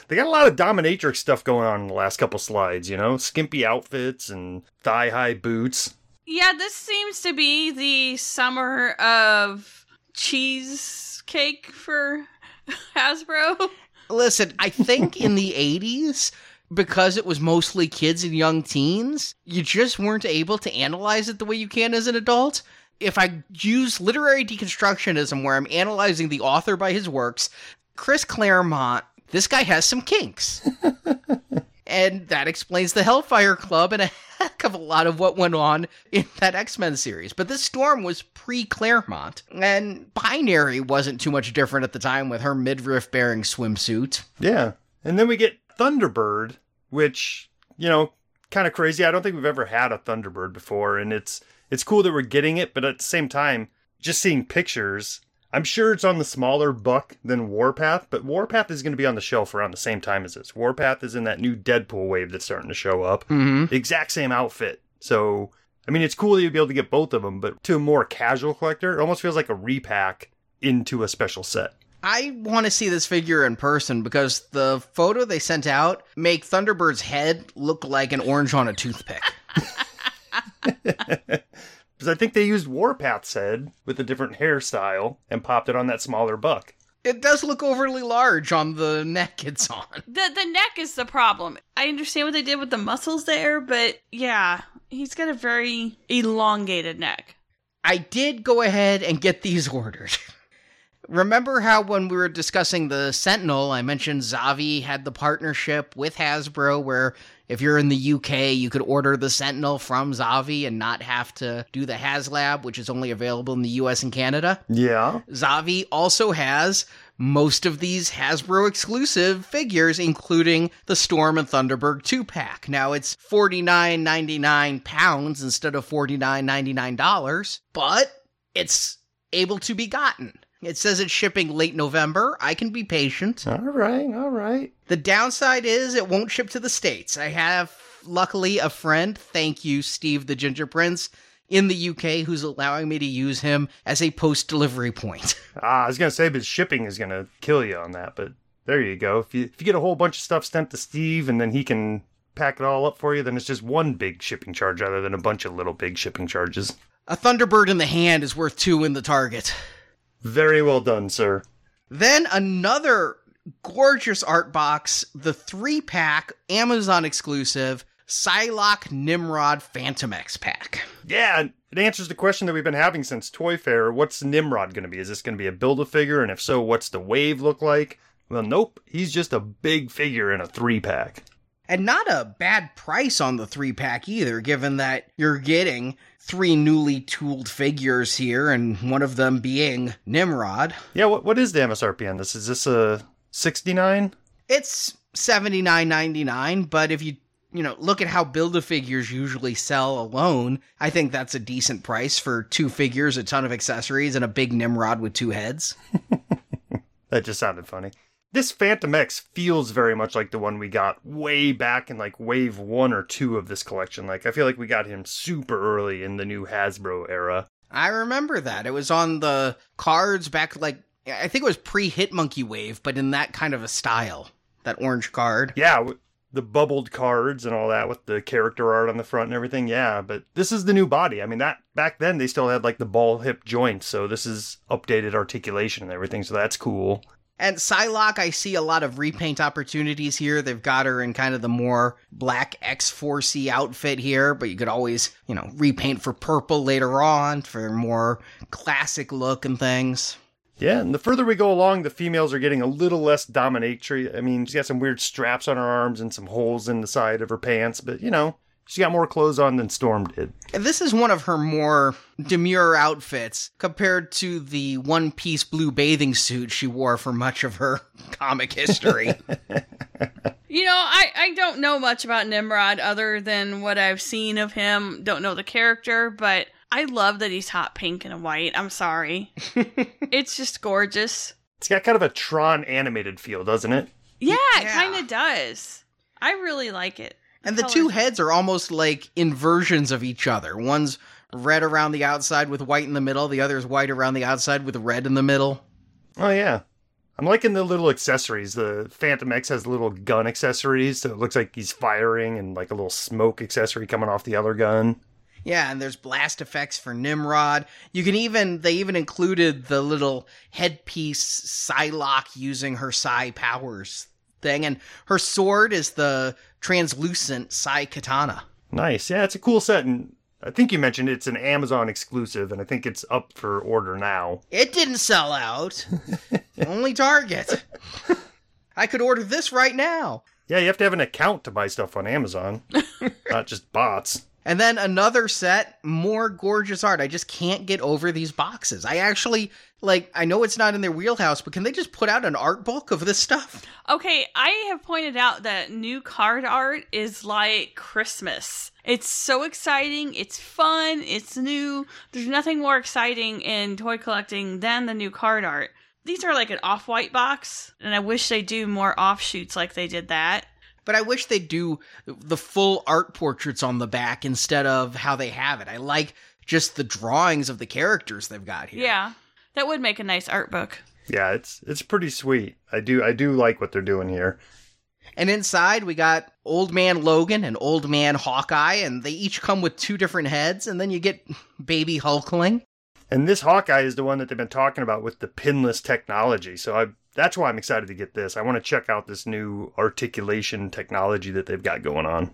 they got a lot of dominatrix stuff going on in the last couple slides, you know? Skimpy outfits and thigh high boots. Yeah, this seems to be the summer of cheesecake for Hasbro. Listen, I think in the 80s, because it was mostly kids and young teens, you just weren't able to analyze it the way you can as an adult. If I use literary deconstructionism, where I'm analyzing the author by his works, Chris Claremont, this guy has some kinks. and that explains the Hellfire Club and a heck of a lot of what went on in that X Men series. But this storm was pre Claremont, and Binary wasn't too much different at the time with her midriff bearing swimsuit. Yeah. And then we get Thunderbird, which, you know, kind of crazy. I don't think we've ever had a Thunderbird before, and it's it's cool that we're getting it, but at the same time, just seeing pictures I'm sure it's on the smaller buck than Warpath, but Warpath is going to be on the shelf around the same time as this. Warpath is in that new Deadpool wave that's starting to show up. Mm-hmm. The exact same outfit. So, I mean, it's cool that you'd be able to get both of them, but to a more casual collector, it almost feels like a repack into a special set. I want to see this figure in person because the photo they sent out make Thunderbird's head look like an orange on a toothpick. Because I think they used Warpath's head with a different hairstyle and popped it on that smaller buck. It does look overly large on the neck it's on. The the neck is the problem. I understand what they did with the muscles there, but yeah, he's got a very elongated neck. I did go ahead and get these ordered. Remember how when we were discussing the Sentinel, I mentioned Zavvi had the partnership with Hasbro where if you're in the UK, you could order the Sentinel from Zavvi and not have to do the HasLab, which is only available in the US and Canada. Yeah. Zavvi also has most of these Hasbro exclusive figures, including the Storm and Thunderbird 2 pack. Now it's $49.99 pounds instead of $49.99, but it's able to be gotten. It says it's shipping late November. I can be patient. All right, all right. The downside is it won't ship to the States. I have, luckily, a friend, thank you, Steve the Ginger Prince, in the UK who's allowing me to use him as a post delivery point. Ah, I was going to say, but shipping is going to kill you on that, but there you go. If you, if you get a whole bunch of stuff sent to Steve and then he can pack it all up for you, then it's just one big shipping charge rather than a bunch of little big shipping charges. A Thunderbird in the hand is worth two in the target. Very well done, sir. Then another gorgeous art box, the three pack Amazon exclusive Psylocke Nimrod Phantom X pack. Yeah, it answers the question that we've been having since Toy Fair. What's Nimrod going to be? Is this going to be a build a figure? And if so, what's the wave look like? Well, nope. He's just a big figure in a three pack. And not a bad price on the three pack either, given that you're getting three newly tooled figures here, and one of them being Nimrod. Yeah, what what is the MSRP on this? Is this a 69? It's seventy nine ninety nine, but if you you know look at how build a figures usually sell alone, I think that's a decent price for two figures, a ton of accessories, and a big Nimrod with two heads. That just sounded funny. This Phantom X feels very much like the one we got way back in like wave one or two of this collection. Like, I feel like we got him super early in the new Hasbro era. I remember that. It was on the cards back like I think it was pre Hit Monkey Wave, but in that kind of a style. That orange card. Yeah, the bubbled cards and all that with the character art on the front and everything. Yeah, but this is the new body. I mean, that back then they still had like the ball hip joints, so this is updated articulation and everything, so that's cool. And Psylocke, I see a lot of repaint opportunities here. They've got her in kind of the more black X-Force outfit here, but you could always, you know, repaint for purple later on for more classic look and things. Yeah, and the further we go along, the females are getting a little less dominatrix. I mean, she's got some weird straps on her arms and some holes in the side of her pants, but you know, she got more clothes on than Storm did. This is one of her more demure outfits compared to the one piece blue bathing suit she wore for much of her comic history. You know, I, I don't know much about Nimrod other than what I've seen of him. Don't know the character, but I love that he's hot pink and white. I'm sorry. it's just gorgeous. It's got kind of a Tron animated feel, doesn't it? Yeah, it Yeah. kind of does. I really like it. And the two heads are almost like inversions of each other. One's red around the outside with white in the middle, the other is white around the outside with red in the middle. Oh yeah. I'm liking the little accessories. The Phantom X has little gun accessories, so it looks like he's firing and like a little smoke accessory coming off the other gun. Yeah, and there's blast effects for Nimrod. You can even they even included the little headpiece Psylocke using her Psy powers thing, and her sword is the translucent Psy katana. Nice. Yeah, it's a cool set and I think you mentioned it's an Amazon exclusive and I think it's up for order now. It didn't sell out. Only Target. I could order this right now. Yeah, you have to have an account to buy stuff on Amazon, not just bots. And then another set, more gorgeous art. I just can't get over these boxes. I actually like I know it's not in their wheelhouse, but can they just put out an art book of this stuff? Okay, I have pointed out that new card art is like Christmas. It's so exciting, it's fun, it's new. There's nothing more exciting in toy collecting than the new card art. These are like an off white box, and I wish they do more offshoots like they did that. But I wish they'd do the full art portraits on the back instead of how they have it. I like just the drawings of the characters they've got here. Yeah, that would make a nice art book. Yeah, it's it's pretty sweet. I do I do like what they're doing here. And inside we got Old Man Logan and Old Man Hawkeye, and they each come with two different heads, and then you get Baby Hulkling. And this Hawkeye is the one that they've been talking about with the pinless technology. So I that's why I'm excited to get this. I want to check out this new articulation technology that they've got going on.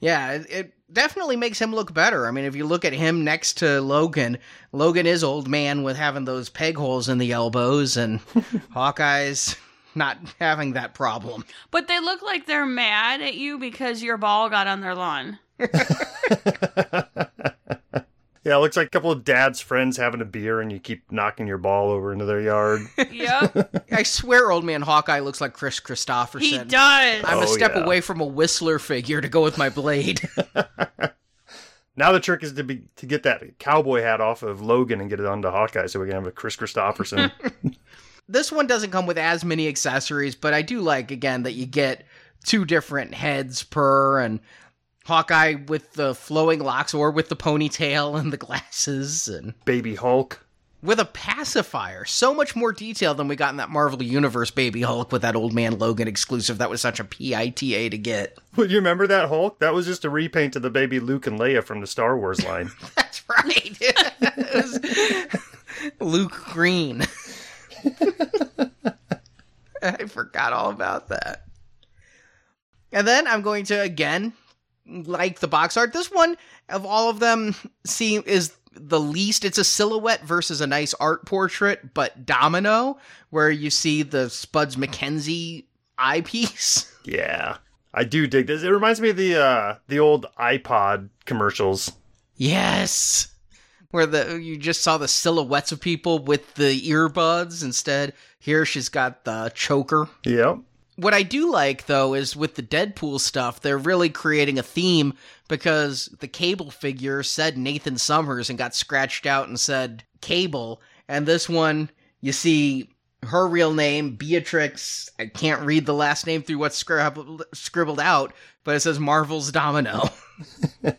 Yeah, it, it definitely makes him look better. I mean, if you look at him next to Logan, Logan is old man with having those peg holes in the elbows, and Hawkeye's not having that problem. But they look like they're mad at you because your ball got on their lawn. Yeah, it looks like a couple of dad's friends having a beer and you keep knocking your ball over into their yard. Yep, I swear, old man Hawkeye looks like Kris Kristofferson. he does. I'm a Oh, step yeah. away from a Whistler figure to go with my blade. now the trick is to be to get that cowboy hat off of Logan and get it onto Hawkeye so we can have a Kris Kristofferson. this one doesn't come with as many accessories, but I do like again that you get two different heads per and Hawkeye with the flowing locks or with the ponytail and the glasses and Baby Hulk. with a pacifier. So much more detail than we got in that Marvel Universe Baby Hulk with that old man Logan exclusive. That was such a PITA to get. Well, you remember that Hulk? That was just a repaint of the baby Luke and Leia from the Star Wars line. That's right. it was Luke Green. I forgot all about that. And then I'm going to again like the box art. This one of all of them seem is the least. It's a silhouette versus a nice art portrait, but domino, where you see the Spuds MacKenzie eyepiece. Yeah. I do dig this. It reminds me of the uh the old iPod commercials. Yes. Where the you just saw the silhouettes of people with the earbuds instead. Here she's got the choker. Yep. What I do like though is with the Deadpool stuff, they're really creating a theme because the cable figure said Nathan Summers and got scratched out and said Cable, and this one you see her real name Beatrix. I can't read the last name through what's scribbled, scribbled out, but it says Marvel's Domino.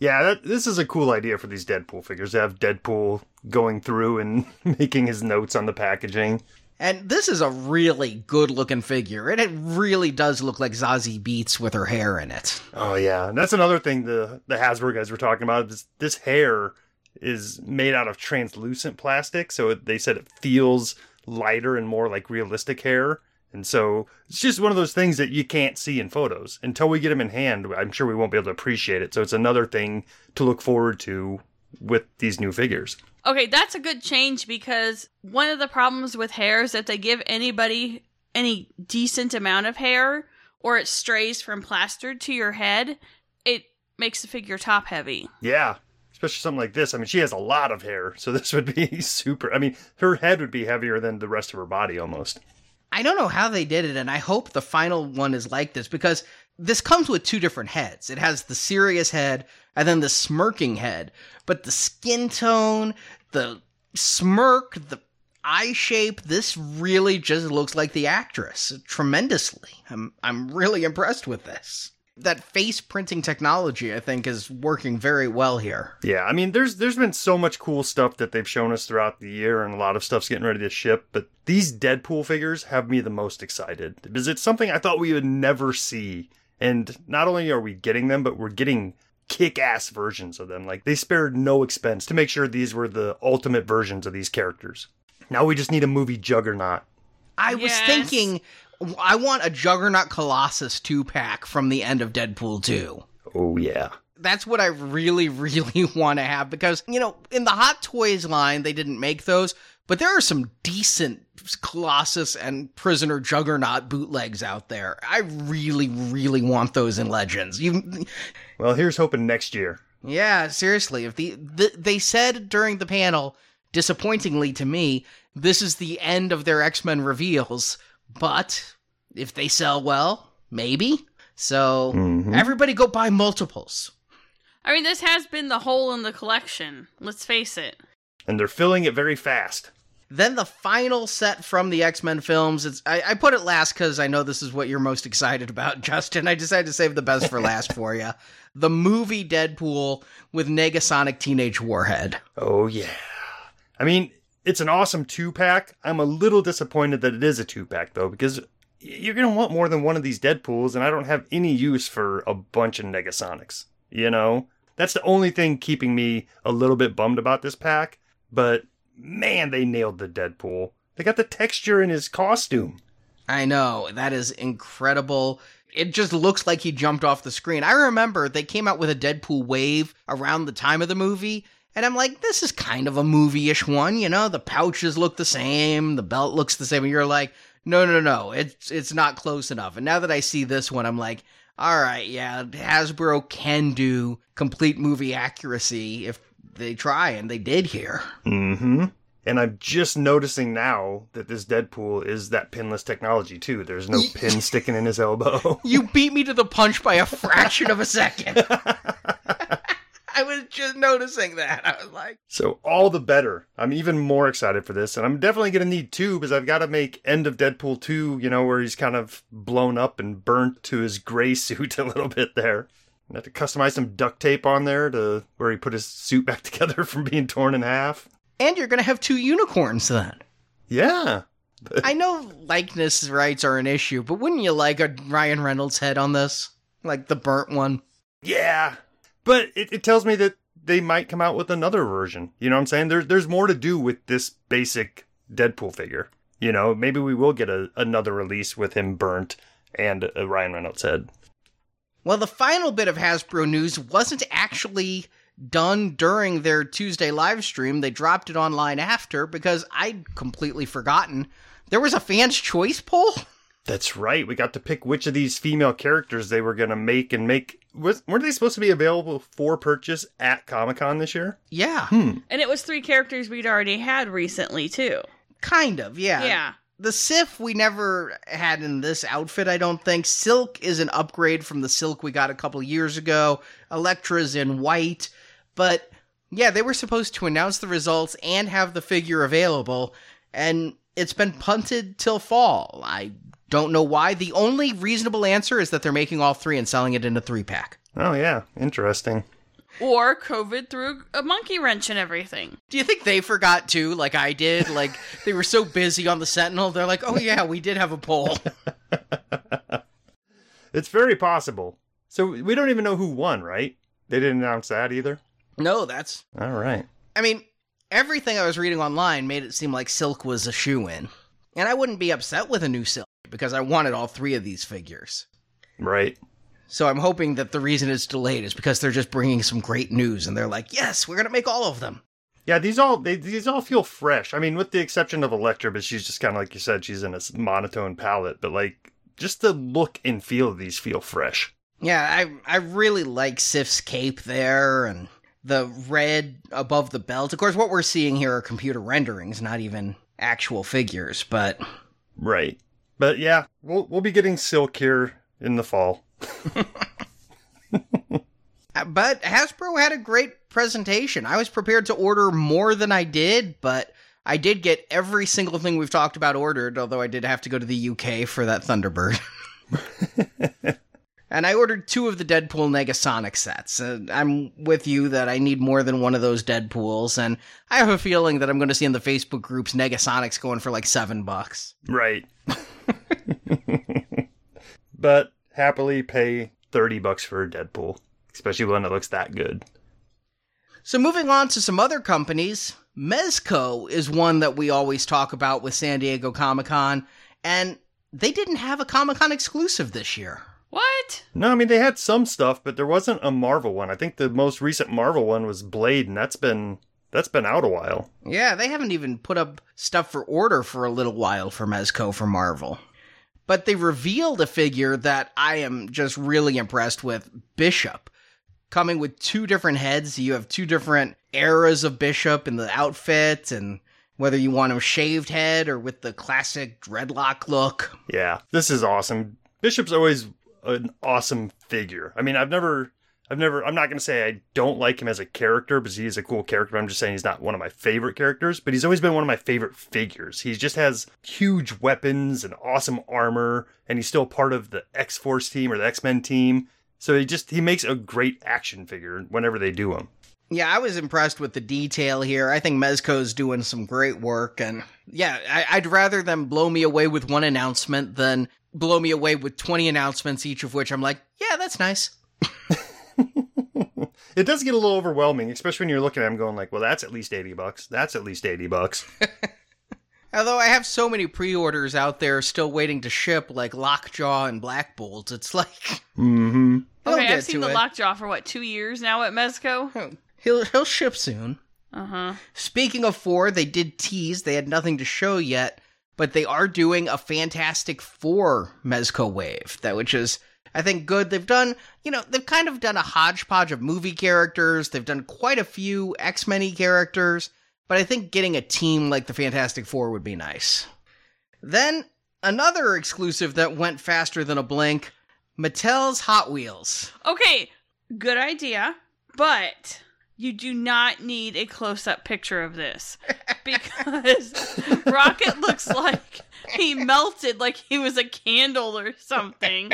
Yeah, that, this is a cool idea for these Deadpool figures to have Deadpool going through and making his notes on the packaging. And this is a really good looking figure, and it really does look like Zazie Beetz with her hair in it. Oh yeah, and that's another thing the the Hasbro guys were talking about. This, this hair is made out of translucent plastic, so it, they said it feels lighter and more like realistic hair. And so it's just one of those things that you can't see in photos until we get them in hand. I'm sure we won't be able to appreciate it. So it's another thing to look forward to with these new figures. Okay, that's a good change because one of the problems with hair is that they give anybody any decent amount of hair or it strays from plastered to your head, it makes the figure top heavy. Yeah. Especially something like this. I mean, she has a lot of hair, so this would be super. I mean, her head would be heavier than the rest of her body almost. I don't know how they did it, and I hope the final one is like this because this comes with two different heads. It has the serious head and then the smirking head, but the skin tone, the smirk, the eye shape, this really just looks like the actress tremendously. I'm I'm really impressed with this. That face printing technology, I think, is working very well here. Yeah, I mean, there's there's been so much cool stuff that they've shown us throughout the year, and a lot of stuff's getting ready to ship. But these Deadpool figures have me the most excited because it's something I thought we would never see. And not only are we getting them, but we're getting kick-ass versions of them. Like they spared no expense to make sure these were the ultimate versions of these characters. Now we just need a movie juggernaut. I was thinking, I want a Juggernaut Colossus two pack from the end of Deadpool 2. Oh yeah. That's what I really, really want to have because, you know, in the Hot Toys line, they didn't make those, but there are some decent Colossus and Prisoner Juggernaut bootlegs out there. I really, really want those in Legends. You, Well, here's hoping next year. yeah, seriously. If the, the they said during the panel, disappointingly to me, this is the end of their X Men reveals. But if they sell well, maybe. So Mhm. everybody go buy multiples. I mean, this has been the hole in the collection. Let's face it. And they're filling it very fast. Then the final set from the X Men films. It's I, I put it last because I know this is what you're most excited about, Justin. I decided to save the best for last for you. The movie Deadpool with Negasonic Teenage Warhead. Oh yeah. I mean, it's an awesome two pack. I'm a little disappointed that it is a two pack though, because you're gonna want more than one of these Deadpools, and I don't have any use for a bunch of Negasonics. You know, that's the only thing keeping me a little bit bummed about this pack. But man, they nailed the Deadpool. They got the texture in his costume. I know that is incredible. It just looks like he jumped off the screen. I remember they came out with a Deadpool wave around the time of the movie, and I'm like, this is kind of a movie-ish one, you know. The pouches look the same, the belt looks the same, and you're like, no, no, no, it's it's not close enough. And now that I see this one, I'm like, all right, yeah, Hasbro can do complete movie accuracy if they try, and they did here. Mm-hmm. And I'm just noticing now that this Deadpool is that pinless technology too. There's no pin sticking in his elbow. You beat me to the punch by a fraction of a second. I was just noticing that. I was like, So all the better. I'm even more excited for this, and I'm definitely gonna need two because I've got to make End of Deadpool two. You know where he's kind of blown up and burnt to his gray suit a little bit there. I have to customize some duct tape on there to where he put his suit back together from being torn in half. and you're going to have two unicorns then. Yeah, I know likeness rights are an issue, but wouldn't you like a Ryan Reynolds head on this? Like the burnt one? yeah. But it, it tells me that they might come out with another version. You know what I'm saying? There's there's more to do with this basic Deadpool figure. You know, maybe we will get a, another release with him burnt and a Ryan Reynolds head. Well, the final bit of Hasbro news wasn't actually done during their Tuesday live stream. They dropped it online after because I'd completely forgotten. There was a fans' choice poll? That's right. We got to pick which of these female characters they were going to make and make. Was, weren't they supposed to be available for purchase at Comic Con this year? Yeah. Hmm. And it was three characters we'd already had recently, too. Kind of, yeah. Yeah. The Sif we never had in this outfit, I don't think. Silk is an upgrade from the Silk we got a couple years ago. Elektra's in white. But yeah, they were supposed to announce the results and have the figure available, and it's been punted till fall. I don't know why. The only reasonable answer is that they're making all three and selling it in a three pack. Oh, yeah. Interesting. Or COVID threw a monkey wrench and everything. Do you think they forgot too, like I did? Like they were so busy on the Sentinel, they're like, "Oh yeah, we did have a poll." It's very possible. So we don't even know who won, right? They didn't announce that either. no, that's. All right. I mean, everything I was reading online made it seem like Silk was a shoe in, and I wouldn't be upset with a new Silk because I wanted all three of these figures. Right. So I'm hoping that the reason it's delayed is because they're just bringing some great news, and they're like, "Yes, we're gonna make all of them." Yeah, these all they, these all feel fresh. I mean, with the exception of Elektra, but she's just kind of like you said, she's in a monotone palette. But like, just the look and feel of these feel fresh. Yeah, I I really like Sif's cape there and the red above the belt. Of course, what we're seeing here are computer renderings, not even actual figures, but Right. But yeah, we'll we'll be getting Silk here in the fall. but Hasbro had a great presentation. I was prepared to order more than I did, but I did get every single thing we've talked about ordered, although I did have to go to the UK for that Thunderbird. and I ordered two of the Deadpool Negasonic sets. Uh, I'm with you that I need more than one of those Deadpools, and I have a feeling that I'm going to see in the Facebook groups Negasonics going for like seven bucks. Right. but happily pay thirty bucks for a Deadpool, especially when it looks that good. So moving on to some other companies, Mezco is one that we always talk about with San Diego Comic Con, and they didn't have a Comic Con exclusive this year. What? No, I mean they had some stuff, but there wasn't a Marvel one. I think the most recent Marvel one was Blade, and that's been that's been out a while. Yeah, they haven't even put up stuff for order for a little while for Mezco for Marvel. But they revealed a figure that I am just really impressed with Bishop. Coming with two different heads, you have two different eras of Bishop in the outfit, and whether you want him shaved head or with the classic dreadlock look. Yeah, this is awesome. Bishop's always an awesome figure. I mean, I've never, I've never, I'm not going to say I don't like him as a character because he is a cool character. I'm just saying he's not one of my favorite characters, but he's always been one of my favorite figures. He just has huge weapons and awesome armor, and he's still part of the X Force team or the X Men team. So he just, he makes a great action figure whenever they do him. Yeah, I was impressed with the detail here. I think Mezco's doing some great work, and yeah, I, would rather them blow me away with one announcement than blow me away with 20 announcements, each of which I'm like, yeah, that's nice. it does get a little overwhelming, especially when you're looking at them going like, well, that's at least 80 bucks. That's at least 80 bucks. Although I have so many pre-orders out there still waiting to ship, like Lockjaw and Black Bolt, it's like, mm-hmm. Okay, I've seen the it. lockjaw for what two years now at Mezco. he'll he'll ship soon. Uh huh. Speaking of four, they did tease. They had nothing to show yet, but they are doing a Fantastic Four Mezco wave, that which is I think good. They've done, you know, they've kind of done a hodgepodge of movie characters. They've done quite a few X Men characters, but I think getting a team like the Fantastic Four would be nice. Then another exclusive that went faster than a blink: Mattel's Hot Wheels. Okay, good idea, but you do not need a close-up picture of this because Rocket looks like he melted like he was a candle or something.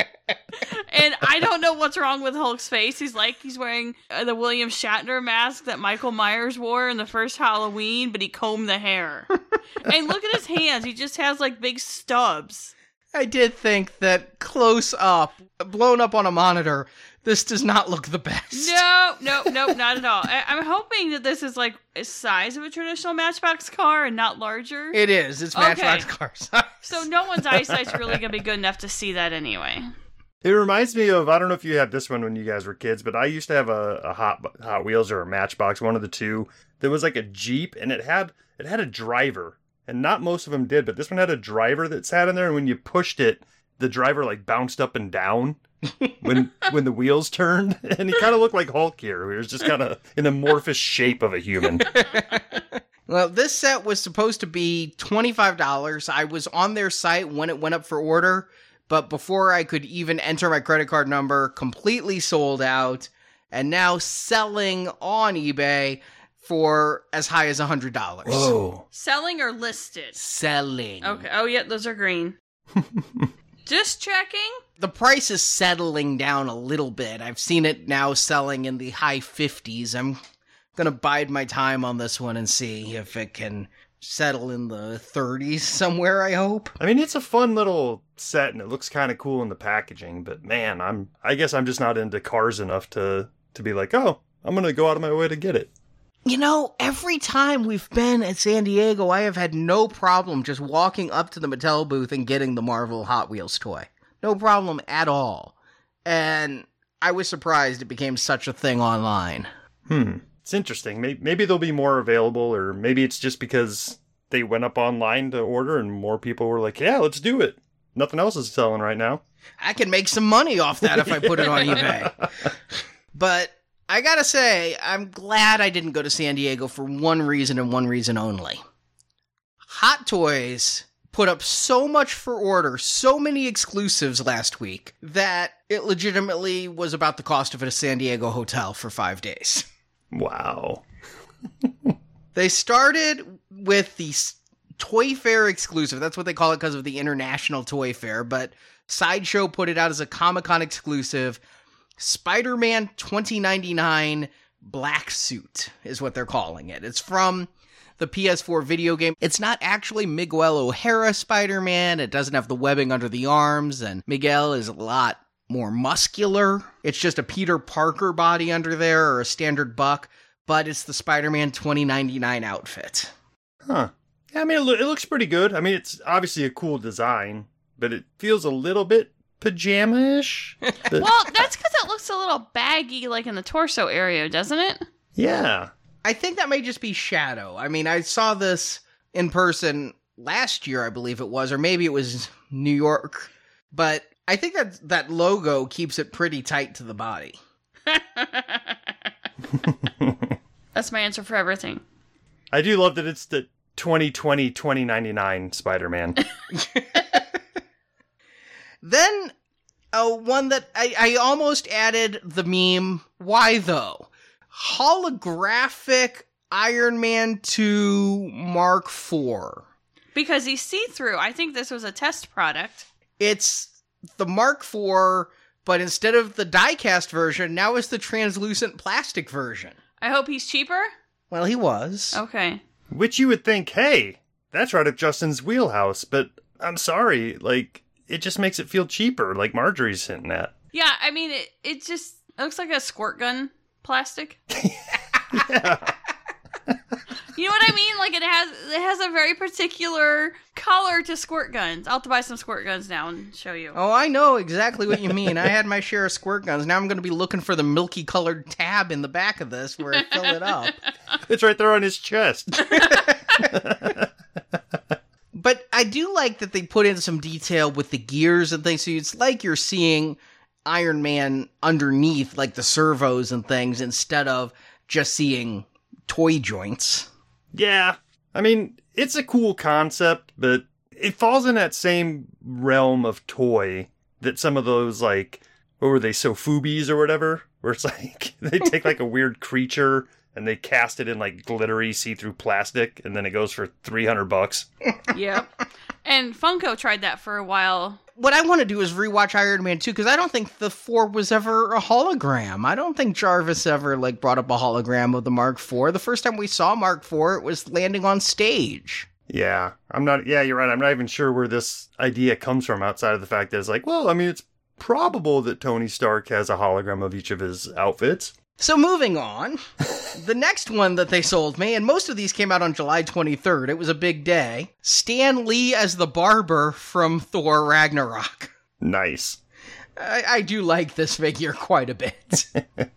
And I don't know what's wrong with Hulk's face. He's like he's wearing uh, the William Shatner mask that Michael Myers wore in the first Halloween, but he combed the hair. and look at his hands. He just has like big stubs. I did think that close up, blown up on a monitor, this does not look the best. No, no, no, not at all. I- I'm hoping that this is like a size of a traditional Matchbox car and not larger. It is. It's Okay. Matchbox car size. so no one's eyesight's really gonna be good enough to see that anyway. It reminds me of I don't know if you had this one when you guys were kids, but I used to have a, a Hot Hot Wheels or a Matchbox, one of the two. That was like a Jeep, and it had it had a driver, and not most of them did, but this one had a driver that sat in there, and when you pushed it, the driver like bounced up and down when when the wheels turned, and he kind of looked like Hulk here. He was just kind of an amorphous shape of a human. Well, this set was supposed to be $25. I was on their site when it went up for order, but before I could even enter my credit card number, completely sold out, and now selling on eBay for as high as $100. Whoa! Selling or listed? Selling. Okay. Oh, yeah, those are green. Just checking. The price is settling down a little bit. I've seen it now selling in the high 50s. I'm going to bide my time on this one and see if it can settle in the 30s somewhere, I hope. I mean, it's a fun little set, and it looks kind of cool in the packaging. But man, I'm I guess I'm just not into cars enough to to be like, oh, I'm gonna go out of my way to get it. You know, every time we've been at San Diego, I have had no problem just walking up to the Mattel booth and getting the Marvel Hot Wheels toy. No problem at all. And I was surprised it became such a thing online. Hmm. It's interesting. Maybe, maybe there'll be more available, or maybe it's just because they went up online to order and more people were like, yeah, let's do it. Nothing else is selling right now. I can make some money off that if I put it on eBay. But I gotta say, I'm glad I didn't go to San Diego for one reason and one reason only. Hot Toys put up so much for order, so many exclusives last week, that it legitimately was about the cost of a San Diego hotel for five days. Wow. They started with the Toy Fair exclusive. That's what they call it because of the International Toy Fair. But Sideshow put it out as a Comic Con exclusive. Spider Man 2099 Black Suit is what they're calling it. It's from the PS4 video game. It's not actually Miguel O'Hara Spider Man. It doesn't have the webbing under the arms, and Miguel is a lot more muscular. It's just a Peter Parker body under there or a standard buck, but it's the Spider Man 2099 outfit. Huh. Yeah, I mean, it, loo- it looks pretty good. I mean, it's obviously a cool design, but it feels a little bit pajama-ish. But- Well, that's because it looks a little baggy, like in the torso area, doesn't it? yeah. I think that may just be Shadow. I mean, I saw this in person last year, I believe it was, or maybe it was New York, but I think that that logo keeps it pretty tight to the body. That's my answer for everything. I do love that it's the 2020 2099 Spider-Man. Then, uh, one that I, I almost added the meme. Why though? Holographic Iron Man 2 Mark IV. Because he's see through. I think this was a test product. It's the Mark IV, but instead of the diecast version, now it's the translucent plastic version. I hope he's cheaper. Well, he was. Okay. Which you would think, hey, that's right up Justin's wheelhouse, but I'm sorry, like, it just makes it feel cheaper, like Marjorie's hinting at. Yeah, I mean, it, it just it looks like a squirt gun plastic. You know what I mean? Like it has it has a very particular color to squirt guns. I'll have to buy some squirt guns now and show you. Oh, I know exactly what you mean. I had my share of squirt guns. Now I'm going to be looking for the milky colored tab in the back of this where I fill it up. It's right there on his chest. But I do like that they put in some detail with the gears and things. So it's like you're seeing Iron Man underneath, like the servos and things, instead of just seeing toy joints. yeah. I mean, it's a cool concept, but it falls in that same realm of toy that some of those, like, what were they, Sofubies or whatever? Where it's like, they take like a weird creature and they cast it in like glittery see-through plastic and then it goes for 300 bucks. yep. And Funko tried that for a while. What I want to do is rewatch Iron Man 2 because I don't think the 4 was ever a hologram. I don't think Jarvis ever like brought up a hologram of the Mark 4. The first time we saw Mark 4 it was landing on stage. Yeah, I'm not. Yeah, you're right. I'm not even sure where this idea comes from outside of the fact that it's like, well, I mean, it's probable that Tony Stark has a hologram of each of his outfits. So moving on, the next one that they sold me, and most of these came out on July 23rd. It was a big day. Stan Lee as the barber from Thor Ragnarok. Nice. I, I do like this figure quite a bit.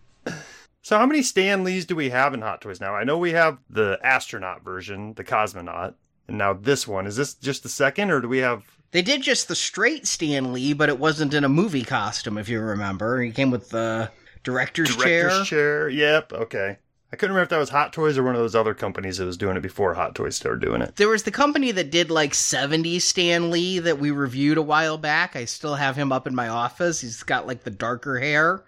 So how many Stan Lees do we have in Hot Toys now? I know we have the astronaut version, the cosmonaut, and now this one. Is this just the second, or do we have? they did just the straight Stan Lee, but it wasn't in a movie costume, if you remember. He came with the director's, chair. Director's chair. Yep. Okay. I couldn't remember if that was Hot Toys or one of those other companies that was doing it before Hot Toys started doing it. There was the company that did like 70s Stan Lee that we reviewed a while back. I still have him up in my office. He's got like the darker hair.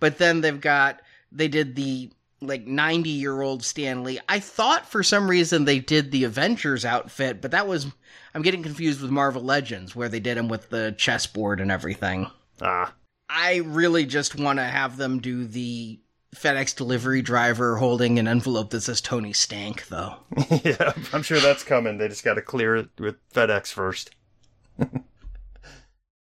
But then they've got, they did the like 90 year old Stan Lee. I thought for some reason they did the Avengers outfit, but that was, I'm getting confused with Marvel Legends where they did him with the chessboard and everything. Ah, I really just want to have them do the FedEx delivery driver holding an envelope that says Tony Stank, though. yeah, I'm sure that's coming. They just got to clear it with FedEx first.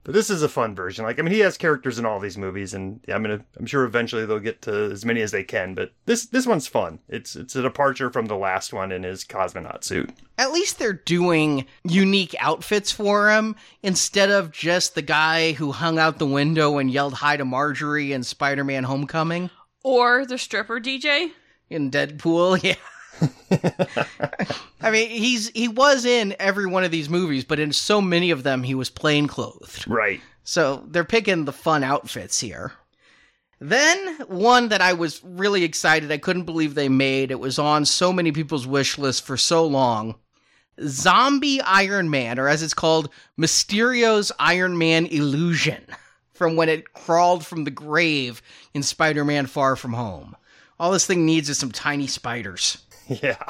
but this is a fun version. Like, I mean, he has characters in all these movies, and yeah, I'm gonna, I'm sure eventually they'll get to as many as they can. But this, this one's fun. It's, it's a departure from the last one in his cosmonaut suit. At least they're doing unique outfits for him instead of just the guy who hung out the window and yelled hi to Marjorie in Spider Man Homecoming Or the stripper DJ. in Deadpool. Yeah. I mean, he's he was in every one of these movies, but in so many of them he was plain clothed. Right. So they're picking the fun outfits here. Then one that I was really excited, I couldn't believe they made. It was on so many people's wish list for so long. Zombie Iron Man, or as it's called, Mysterio's Iron Man Illusion, from when it crawled from the grave in Spider Man Far From Home. All this thing needs is some tiny spiders. Yeah.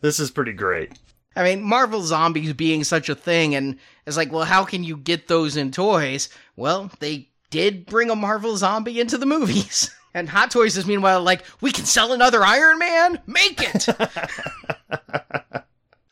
This is pretty great. I mean, Marvel Zombies being such a thing, and it's like, well, how can you get those in toys? Well, they did bring a Marvel Zombie into the movies. And Hot Toys is meanwhile like, we can sell another Iron Man? Make it!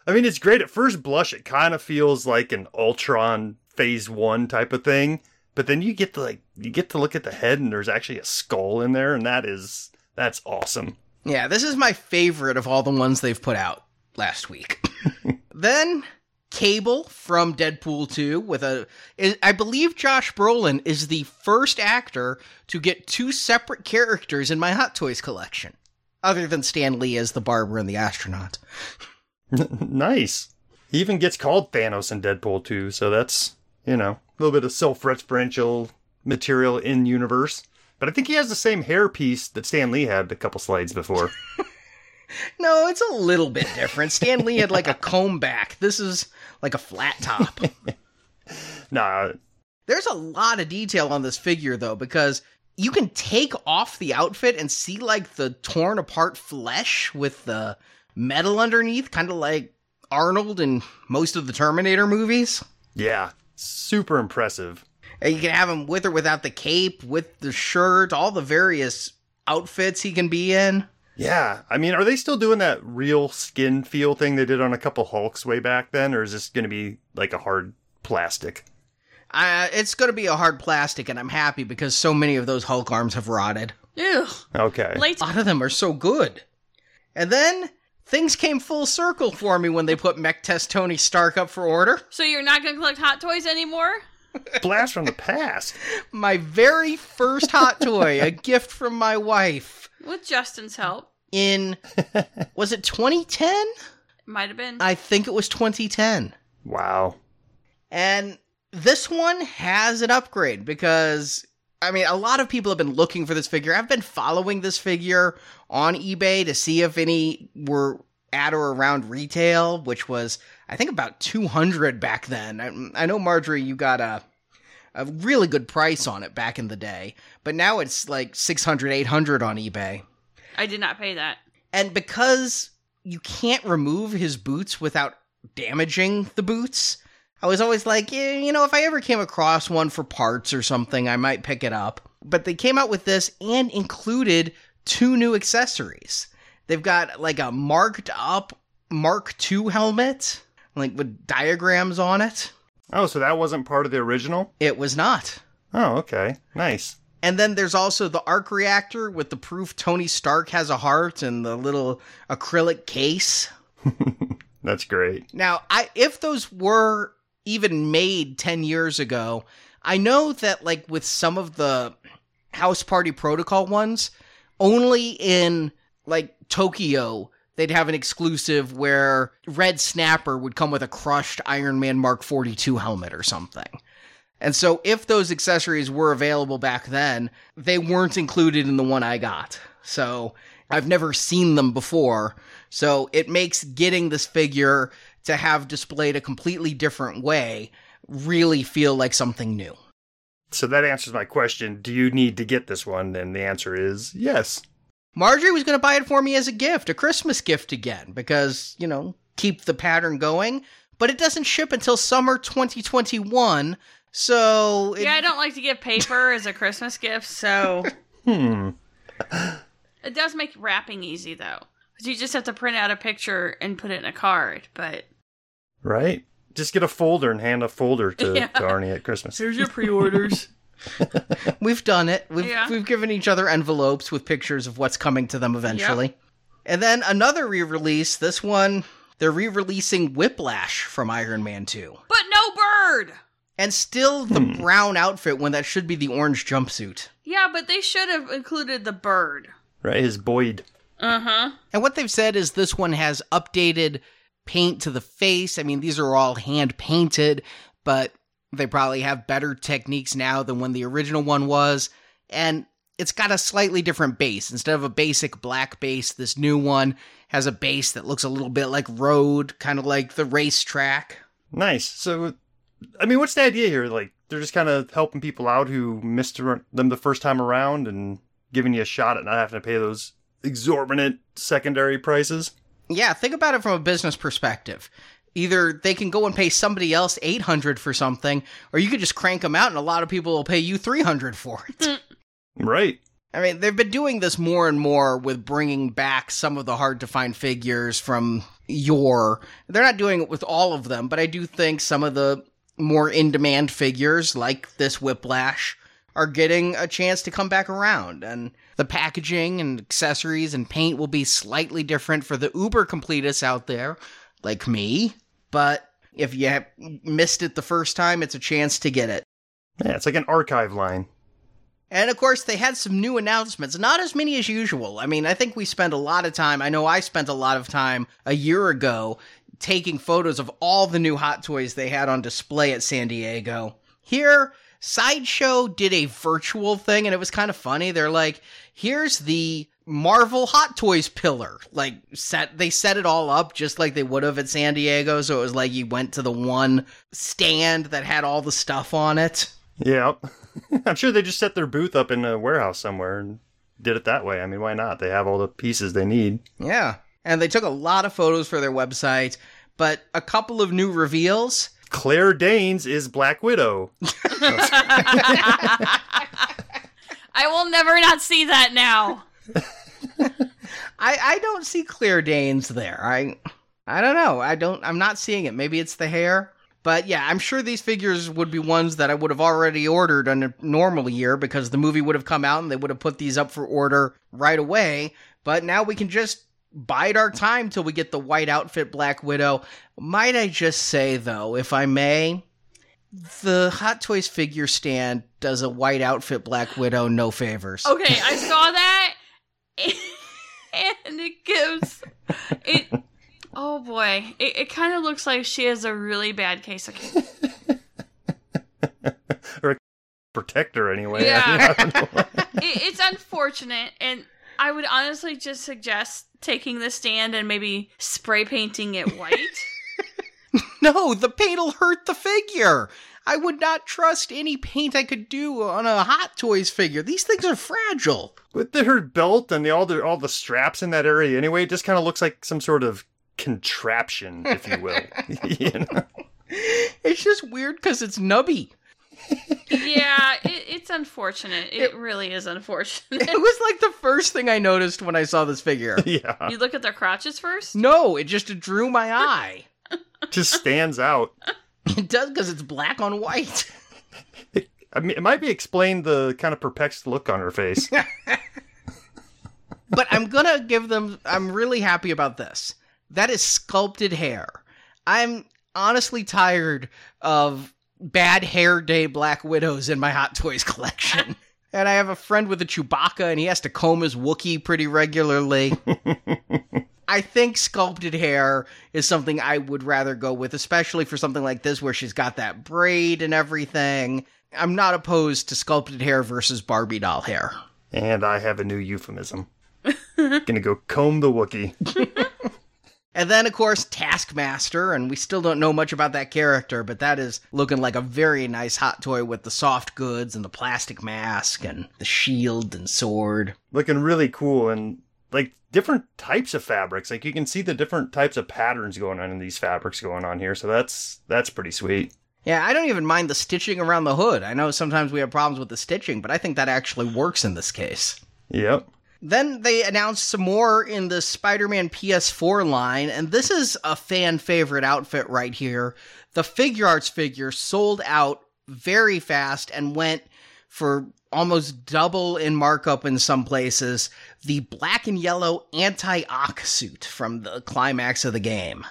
I mean, it's great. At first blush, it kind of feels like an Ultron Phase One type of thing, but then you get to like you get to look at the head, and there's actually a skull in there, and that is that's awesome. Yeah, this is my favorite of all the ones they've put out last week. then Cable from Deadpool 2 with a I believe Josh Brolin is the first actor to get two separate characters in my Hot Toys collection. Other than Stan Lee as the barber and the astronaut. nice. He even gets called Thanos in Deadpool 2, so that's you know a little bit of self-referential material in universe. But I think he has the same hairpiece that Stan Lee had a couple slides before. No, it's a little bit different. Stan Lee had like a comb back. This is like a flat top. nah, There's a lot of detail on this figure though, because you can take off the outfit and see like the torn apart flesh with the metal underneath, kind of like Arnold in most of the Terminator movies. yeah, super impressive. And you can have him with or without the cape, with the shirt, all the various outfits he can be in. Yeah, I mean, are they still doing that real skin feel thing they did on a couple Hulks way back then, or is this going to be like a hard plastic? Uh, it's going to be a hard plastic, and I'm happy because so many of those Hulk arms have rotted. Ew. Okay. Late. A lot of them are so good. And then things came full circle for me when they put Mech Test Tony Stark up for order. So you're not gonna collect hot toys anymore? Blast from the past. My very first hot toy, a gift from my wife With Justin's help. in was it 2010? Might have been. I think it was 2010. Wow. And this one has an upgrade because I mean, a lot of people have been looking for this figure. I've been following this figure on eBay to see if any were at or around retail, which was I think about 200 back then. I, I know Marjorie you got a a really good price on it back in the day, but now it's like 600 800 on eBay. I did not pay that. And because you can't remove his boots without damaging the boots, I was always like, yeah, you know, if I ever came across one for parts or something, I might pick it up. But they came out with this and included two new accessories. They've got like a marked up Mark II helmet, like with diagrams on it. Oh, so that wasn't part of the original? It was not. Oh, okay. Nice. And then there's also the arc reactor with the proof Tony Stark has a heart and the little acrylic case. That's great. Now, I if those were even made 10 years ago, I know that like with some of the house party protocol ones, only in like Tokyo they'd have an exclusive where Red Snapper would come with a crushed Iron Man Mark 42 helmet or something. And so if those accessories were available back then, they weren't included in the one I got. So I've never seen them before. So it makes getting this figure to have displayed a completely different way really feel like something new. So that answers my question. Do you need to get this one? And the answer is yes. Marjorie was going to buy it for me as a gift, a Christmas gift again, because, you know, keep the pattern going. But it doesn't ship until summer 2021. So. It... Yeah, I don't like to give paper as a Christmas gift, so. Hmm. It does make wrapping easy, though. Because you just have to print out a picture and put it in a card, but. Right? Just get a folder and hand a folder to, Yeah. to Arnie at Christmas. Here's your pre orders. We've done it. We've Yeah. we've given each other envelopes with pictures of what's coming to them eventually. And then another re-release. This one, they're re-releasing Whiplash from Iron Man 2. but no bird! And still the Hmm. brown outfit when that should be the orange jumpsuit. Yeah, but they should have included the bird. Right? His Boyd. Uh huh. And what they've said is this one has updated paint to the face. I mean, these are all hand painted, but they probably have better techniques now than when the original one was. And it's got a slightly different base. Instead of a basic black base, this new one has a base that looks a little bit like road, kind of like the racetrack. Nice. So, I mean, what's the idea here? Like, they're just kind of helping people out who missed them the first time around and giving you a shot at not having to pay those exorbitant secondary prices. Yeah, think about it from a business perspective. Either they can go and pay somebody else 800 for something or you could just crank them out and a lot of people will pay you 300 for it. Mm. Right. I mean, they've been doing this more and more with bringing back some of the hard to find figures from your They're not doing it with all of them, but I do think some of the more in demand figures, like this Whiplash, are getting a chance to come back around. And the packaging and accessories and paint will be slightly different for the uber completists out there, like me. But if you missed it the first time, it's a chance to get it. Yeah, it's like an archive line. And of course, they had some new announcements, not as many as usual. I mean, I think we spent a lot of time, I know I spent a lot of time a year ago taking photos of all the new Hot Toys they had on display at San Diego. Here, Sideshow did a virtual thing, and it was kind of funny. They're like, here's the Marvel Hot Toys pillar. Like, set they set it all up just like they would have at San Diego. So it was like you went to the one stand that had all the stuff on it. Yeah. I'm sure they just set their booth up in a warehouse somewhere and did it that way. I mean, why not? They have all the pieces they need. Yeah. And they took a lot of photos for their website, but a couple of new reveals. Claire Danes is Black Widow. I will never not see that now. I, I don't see Claire Danes there. I I don't know. I don't I'm not seeing it. Maybe it's the hair. But yeah, I'm sure these figures would be ones that I would have already ordered in a normal year because the movie would have come out and they would have put these up for order right away. But now we can just bide our time till we get the white outfit Black Widow. Might I just say though, if I may, the Hot Toys figure stand does a white outfit Black Widow no favors. Okay, I saw that, and it gives it. Oh boy, it, it kind of looks like she has a really bad case of. Protector, anyway. Yeah. I don't. It, it's unfortunate, and I would honestly just suggest taking the stand and maybe spray painting it white. No, the paint'll hurt the figure. I would not trust any paint I could do on a Hot Toys figure. These things are fragile. With the, her belt and the, all the all the straps in that area, anyway, it just kind of looks like some sort of contraption, if you will. you know? It's just weird because it's nubby. yeah, it, it's unfortunate. It really is unfortunate. It was like the first thing I noticed when I saw this figure. Yeah, You look at their crotches first. No, it just drew my eye. just stands out. It does because it's black on white. I mean, it might be explained the kind of perplexed look on her face. But I'm gonna give them. I'm really happy about this. That is sculpted hair. I'm honestly tired of bad hair day Black Widows in my Hot Toys collection. and I have a friend with a Chewbacca, and he has to comb his Wookiee pretty regularly. I think sculpted hair is something I would rather go with, especially for something like this where she's got that braid and everything. I'm not opposed to sculpted hair versus Barbie doll hair. And I have a new euphemism. Gonna go comb the Wookie. And then, of course, Taskmaster, and we still don't know much about that character, but that is looking like a very nice hot toy with the soft goods and the plastic mask and the shield and sword. Looking really cool and like different types of fabrics. Like you can see the different types of patterns going on in these fabrics going on here. So that's that's pretty sweet. Yeah, I don't even mind the stitching around the hood. I know sometimes we have problems with the stitching, but I think that actually works in this case. Yep. Then they announced some more in the Spider Man PS4 line, and this is a fan favorite outfit right here. The Figuarts figure sold out very fast and went for almost double in markup in some places. The black and yellow anti Ock suit from the climax of the game.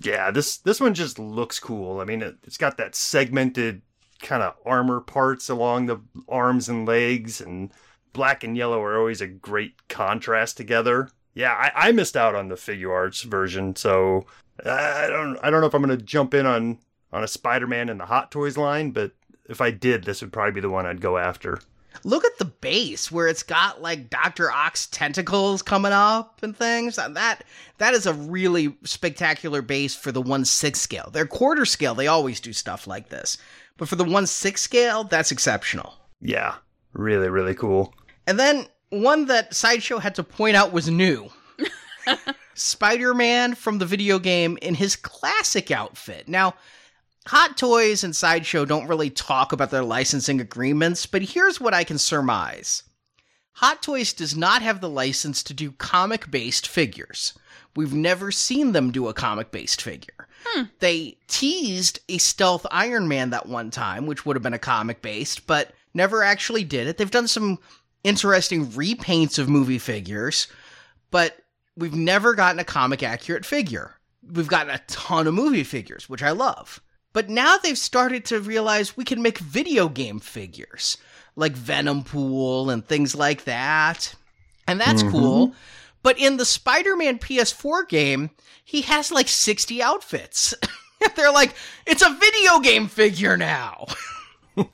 Yeah, this this one just looks cool. I mean, it, it's got that segmented kind of armor parts along the arms and legs, and black and yellow are always a great contrast together. Yeah, I, I missed out on the Figuarts version, so I don't I don't know if I'm gonna jump in on on a Spider-Man in the Hot Toys line, but if I did, this would probably be the one I'd go after. Look at the base where it's got like Dr. Ock's tentacles coming up and things. Uh, that that is a really spectacular base for the 1 6 scale. Their quarter scale, they always do stuff like this. But for the 1 6 scale, that's exceptional. Yeah, really, really cool. And then one that Sideshow had to point out was new. Spider Man from the video game in his classic outfit. Now, Hot Toys and Sideshow don't really talk about their licensing agreements, but here's what I can surmise Hot Toys does not have the license to do comic based figures. We've never seen them do a comic based figure. Hmm. They teased a stealth Iron Man that one time, which would have been a comic based, but never actually did it. They've done some interesting repaints of movie figures, but we've never gotten a comic accurate figure. We've gotten a ton of movie figures, which I love. But now they've started to realize we can make video game figures, like Venom Pool and things like that. And that's Mhm. cool. But in the Spider Man PS4 game, he has like 60 outfits. They're like, it's a video game figure now.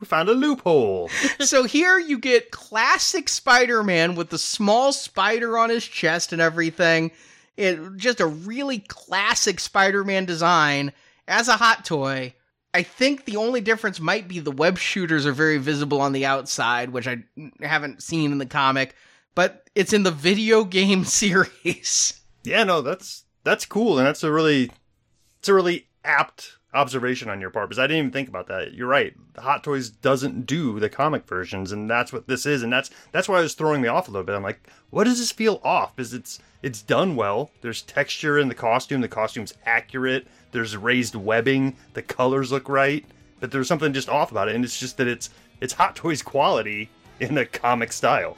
We found a loophole. so here you get classic Spider-Man with the small spider on his chest and everything. It just a really classic Spider-Man design as a hot toy. I think the only difference might be the web shooters are very visible on the outside, which I haven't seen in the comic, but it's in the video game series. Yeah, no, that's that's cool, and that's a really it's a really apt observation on your part because I didn't even think about that. You're right. Hot Toys doesn't do the comic versions, and that's what this is, and that's that's why I was throwing me off a little bit. I'm like, what does this feel off? Because it's it's done well. There's texture in the costume. The costume's accurate. There's raised webbing. The colors look right, but there's something just off about it, and it's just that it's it's Hot Toys quality in a comic style.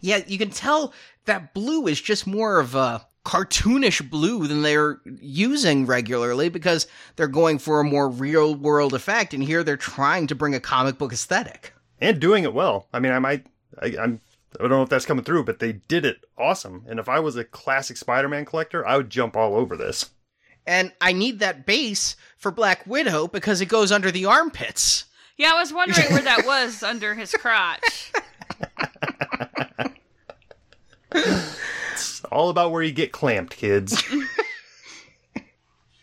Yeah, you can tell that blue is just more of a cartoonish blue than they're using regularly because they're going for a more real world effect, and here they're trying to bring a comic book aesthetic. and doing it well. I mean, I might, I, I'm, I don't know if that's coming through, but they did it awesome. And if I was a classic Spider-Man collector, I would jump all over this. And I need that base for Black Widow because it goes under the armpits. Yeah, I was wondering where that was under his crotch. It's all about where you get clamped, kids.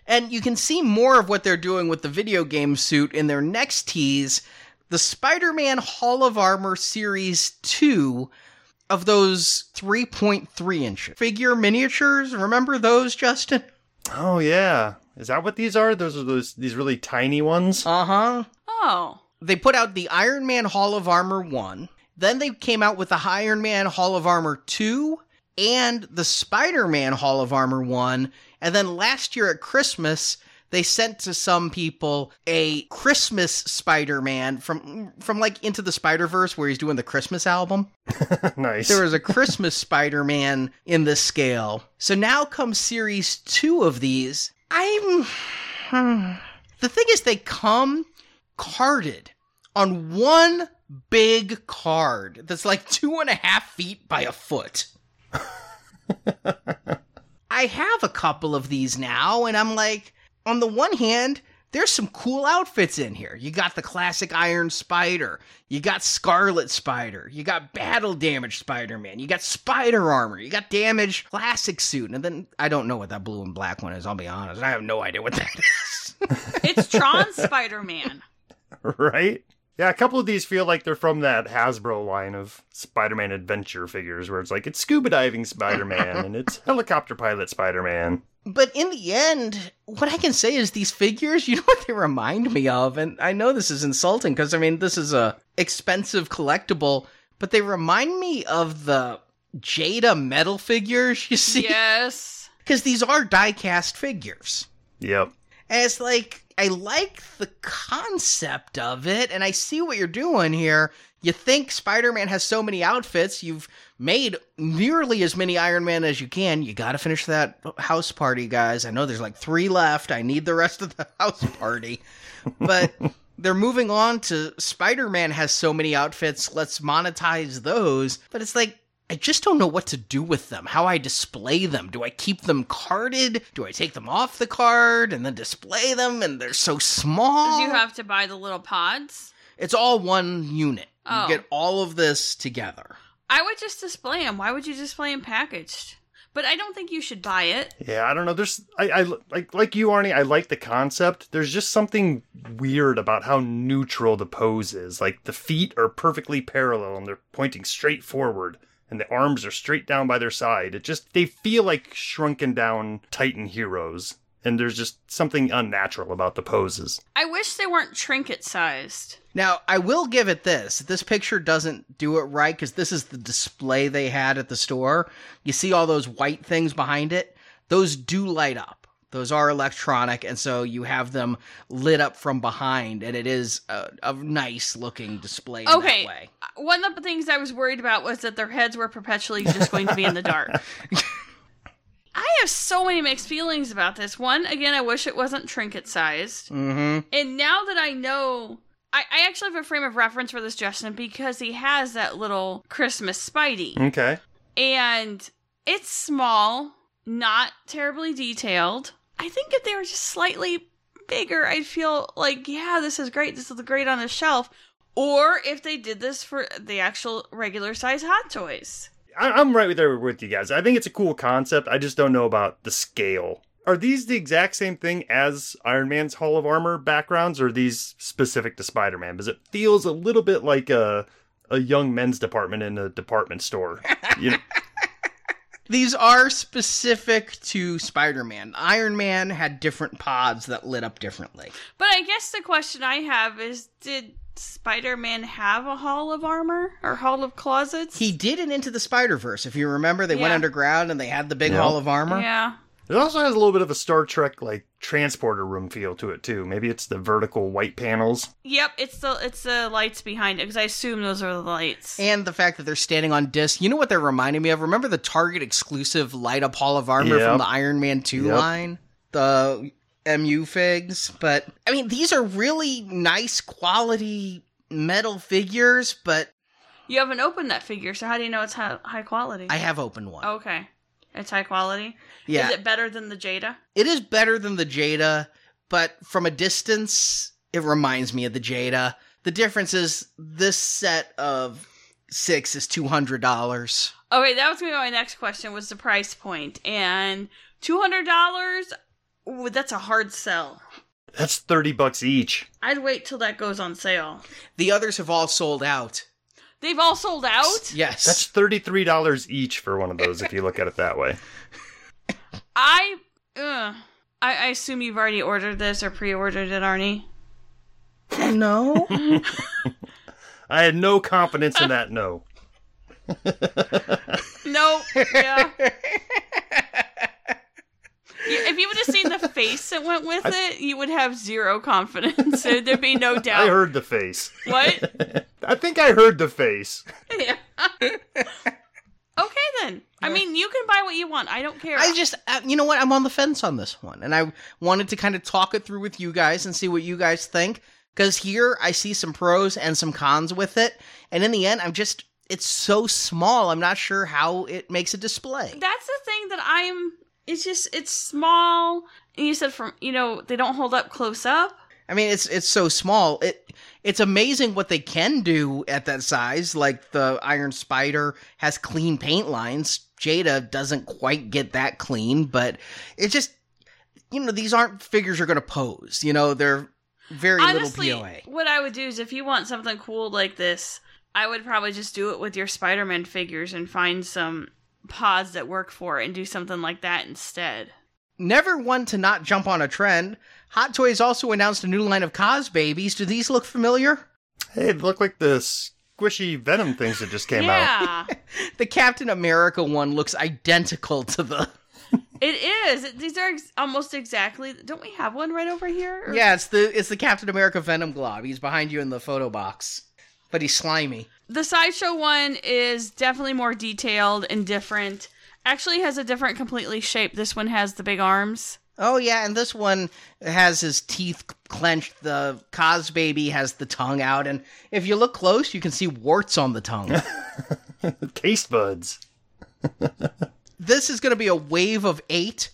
And you can see more of what they're doing with the video game suit in their next tease, the Spider Man Hall of Armor Series 2 of those 3.3 inch figure miniatures. Remember those, Justin? oh yeah, is that what these are? Those are those these really tiny ones. Uh huh. Oh. They put out the Iron Man Hall of Armor 1, then they came out with the Iron Man Hall of Armor 2 and the Spider Man Hall of Armor 1. And then last year at Christmas, they sent to some people a Christmas Spider Man from from like Into the Spider Verse, where he's doing the Christmas album. nice. There was a Christmas Spider Man in this scale. So now comes series two of these. I'm. Hmm. The thing is, they come carded on one big card that's like two and a half feet by a foot. I have a couple of these now, and I'm like, on the one hand, there's some cool outfits in here. You got the classic Iron Spider, you got Scarlet Spider, you got battle damage Spider Man, you got Spider Armor, you got damage classic suit, and then I don't know what that blue and black one is, I'll be honest. I have no idea what that is. It's Tron Spider Man. right? Yeah, a couple of these feel like they're from that Hasbro line of Spider-Man adventure figures, where it's like it's scuba diving Spider-Man and it's helicopter pilot Spider-Man. But in the end, what I can say is these figures, you know what they remind me of? And I know this is insulting because I mean, this is a expensive collectible, but they remind me of the Jada metal figures, you see? Yes. Because these are die cast figures. Yep. And it's like, I like the concept of it, and I see what you're doing here. You think Spider Man has so many outfits, you've made nearly as many Iron Man as you can. You gotta finish that house party, guys. I know there's like three left. I need the rest of the house party. but they're moving on to Spider Man has so many outfits, let's monetize those. But it's like, I just don't know what to do with them, how I display them. Do I keep them carded? Do I take them off the card and then display them and they're so small? Did you have to buy the little pods? it's all one unit. Oh. You get all of this together. I would just display them. Why would you display them packaged? But I don't think you should buy it. Yeah, I don't know. There's I, I like like you, Arnie. I like the concept. There's just something weird about how neutral the pose is. Like the feet are perfectly parallel and they're pointing straight forward, and the arms are straight down by their side. It just they feel like shrunken down Titan heroes, and there's just something unnatural about the poses. I wish they weren't trinket sized. Now, I will give it this. This picture doesn't do it right because this is the display they had at the store. You see all those white things behind it? Those do light up. Those are electronic, and so you have them lit up from behind, and it is a, a nice looking display in Okay. that way. One of the things I was worried about was that their heads were perpetually just going to be in the dark. I have so many mixed feelings about this. One, again, I wish it wasn't trinket sized. Mm-hmm. And now that I know, I, I actually have a frame of reference for this Justin because he has that little Christmas Spidey. Okay. And it's small, not terribly detailed. I think if they were just slightly bigger, I'd feel like, yeah, this is great. This is great on the shelf. Or if they did this for the actual regular size Hot Toys. I'm right there with you guys. I think it's a cool concept. I just don't know about the scale. Are these the exact same thing as Iron Man's Hall of Armor backgrounds, or are these specific to Spider Man? Because it feels a little bit like a a young men's department in a department store. You know, These are specific to Spider Man. Iron Man had different pods that lit up differently. But I guess the question I have is did Spider Man have a Hall of Armor or Hall of Closets? He did it into the Spider Verse. If you remember, they went underground and they had the big Yeah. Hall of Armor. Yeah. It also has a little bit of a Star Trek like transporter room feel to it too. Maybe it's the vertical white panels. Yep, it's the it's the lights behind it because I assume those are the lights. And the fact that they're standing on disc. You know what they're reminding me of? Remember the Target exclusive light up Hall of Armor Yep. from the Iron Man 2 Yep. line? The MU figs. But, I mean, these are really nice quality metal figures, but You haven't opened that figure, so how do you know it's high, high quality? I have opened one. okay, it's high quality. yeah. Is it better than the Jada? It is better than the Jada, but from a distance, it reminds me of the Jada. The difference is this set of six is two hundred dollars. Oh, okay, that was gonna be my next question. Was the price point and two hundred dollars? That's a hard sell. That's thirty bucks each. I'd wait till that goes on sale. The others have all sold out. They've all sold out. Yes, That's thirty three dollars each for one of those if you look at it that way. I, uh, I, I assume you've already ordered this or pre-ordered it, Arnie. no. I had no confidence in that. No. No, yeah. You- if you would have seen the face that went with it, you would have zero confidence. There'd be no doubt. I heard the face. What? I think I heard the face. Yeah. okay then. I mean, you can buy what you want. I don't care. I just, uh, you know what? I'm on the fence on this one, and I wanted to kind of talk it through with you guys and see what you guys think. Because here I see some pros and some cons with it, and in the end, I'm just, it's so small. I'm not sure how it makes a display. That's the thing that I'm. It's just it's small. And you said from you know they don't hold up close up. I mean, it's it's so small. It it's amazing what they can do at that size. Like the Iron Spider has clean paint lines. Jada doesn't quite get that clean, but it just you know these aren't figures you're going to pose. You know they're very Honestly, little POA. what I would do is if you want something cool like this, I would probably just do it with your Spider-Man figures and find some pods that work for it and do something like that instead. Never one to not jump on a trend. Hot Toys also announced a new line of Cos babies. Do these look familiar? Hey, it looked like the squishy Venom things that just came out. yeah, The Captain America one looks identical to the. it is. These are ex- almost exactly. Don't we have one right over here? Or- Yeah, it's the it's the Captain America Venom glob. He's behind you in the photo box, but he's slimy. The sideshow one is definitely more detailed and different. Actually, has a different completely shape. This one has the big arms. Oh yeah, and this one has his teeth clenched. The Cos baby has the tongue out, and if you look close, you can see warts on the tongue. Taste buds. this is going to be a wave of eight,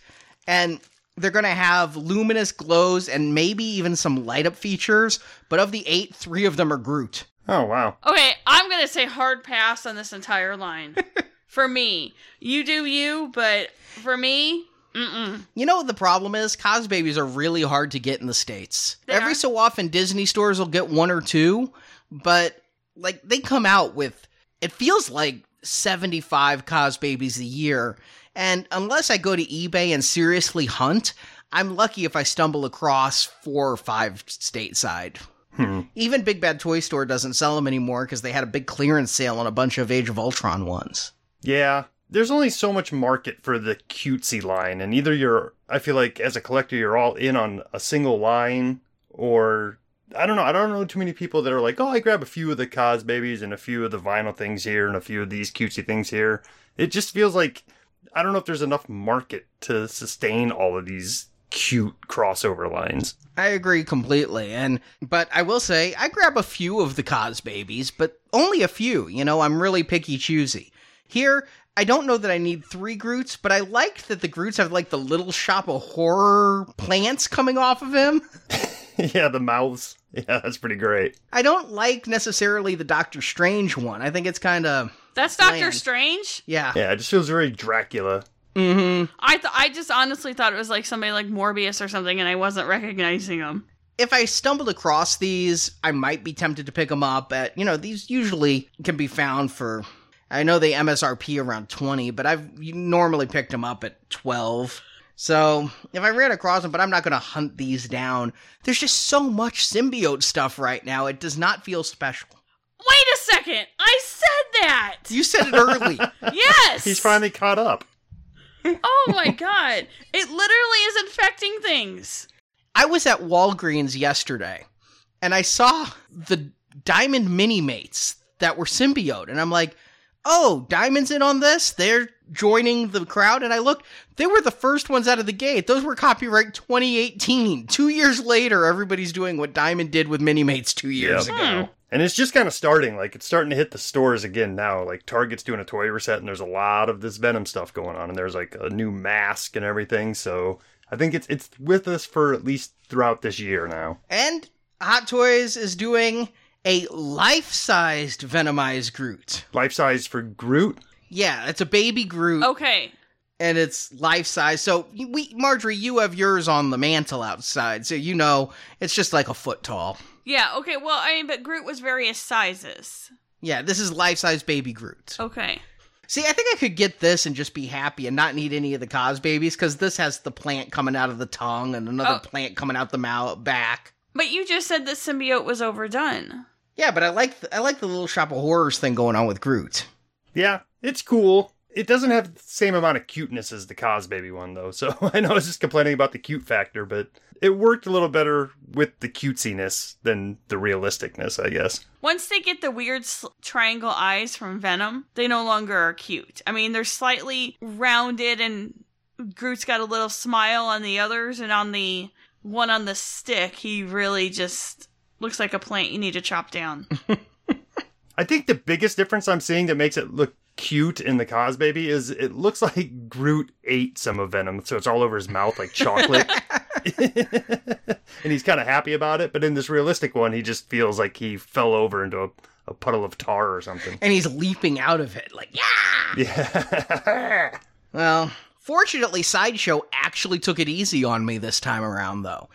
and they're going to have luminous glows and maybe even some light up features. But of the eight, three of them are Groot. Oh wow. Okay, I'm gonna say hard pass on this entire line. for me, you do you, but for me, mm-mm. You know what the problem is? Cos babies are really hard to get in the states. They Every are? so often, Disney stores will get one or two, but like they come out with it feels like seventy five Cos babies a year, and unless I go to eBay and seriously hunt, I'm lucky if I stumble across four or five stateside. Hmm. Even Big Bad Toy Store doesn't sell them anymore because they had a big clearance sale on a bunch of Age of Ultron ones. Yeah. There's only so much market for the cutesy line, and either you're, I feel like as a collector, you're all in on a single line, or I don't know. I don't know too many people that are like, oh, I grab a few of the Cos babies and a few of the vinyl things here and a few of these cutesy things here. It just feels like I don't know if there's enough market to sustain all of these cute crossover lines. I agree completely. And but I will say I grab a few of the Cos babies, but only a few. You know, I'm really picky choosy. Here, I don't know that I need three Groots, but I liked that the Groots have like the little shop of horror plants coming off of him. yeah, the mouths. Yeah, that's pretty great. I don't like necessarily the Doctor Strange one. I think it's kind of that's Doctor Strange. yeah. Yeah, it just feels very Dracula. Mm-hmm. I th- I just honestly thought it was like somebody like Morbius or something, and I wasn't recognizing them. if I stumbled across these, I might be tempted to pick them up. At you know, these usually can be found for. I know they MSRP around twenty, but I've normally picked them up at twelve. So if I ran across them, but I'm not going to hunt these down. There's just so much symbiote stuff right now. It does not feel special. Wait a second! I said that. You said it early. yes. He's finally caught up. Oh my god! It literally is infecting things. I was at Walgreens yesterday and I saw the Diamond Minimates that were symbiote. And I'm like, oh, Diamond's in on this? They're joining the crowd. And I looked, they were the first ones out of the gate. Those were copyright 2018. Two years later, everybody's doing what Diamond did with Minimates two years Yep. ago. Hmm. And it's just kind of starting. Like it's starting to hit the stores again now. Like Target's doing a toy reset, and there's a lot of this Venom stuff going on. And there's like a new mask and everything. So I think it's it's with us for at least throughout this year now. And Hot Toys is doing a life-sized Venomized Groot. Life-sized for Groot. Yeah, it's a baby Groot. Okay. and it's life size. So we, Marjorie, you have yours on the mantle outside, so you know it's just like a foot tall. Yeah. Okay. Well, I mean, but Groot was various sizes. Yeah, this is life size baby Groot. Okay. See, I think I could get this and just be happy and not need any of the cos babies because this has the plant coming out of the tongue and another Oh. plant coming out the mouth back. But you just said the symbiote was overdone. Yeah, but I like the, I like the little shop of horrors thing going on with Groot. Yeah, it's cool. It doesn't have the same amount of cuteness as the Cos Baby one, though. So I know I was just complaining about the cute factor, but it worked a little better with the cutesiness than the realisticness, I guess. Once they get the weird sl- triangle eyes from Venom, they no longer are cute. I mean, they're slightly rounded, and Groot's got a little smile on the others, and on the one on the stick, he really just looks like a plant you need to chop down. I think the biggest difference I'm seeing that makes it look cute in the Cos Baby is it looks like Groot ate some of Venom, so it's all over his mouth like chocolate. and he's kind of happy about it, but in this realistic one, he just feels like he fell over into a, a puddle of tar or something. And he's leaping out of it, like, yeah! Yeah. Well, fortunately, Sideshow actually took it easy on me this time around, though.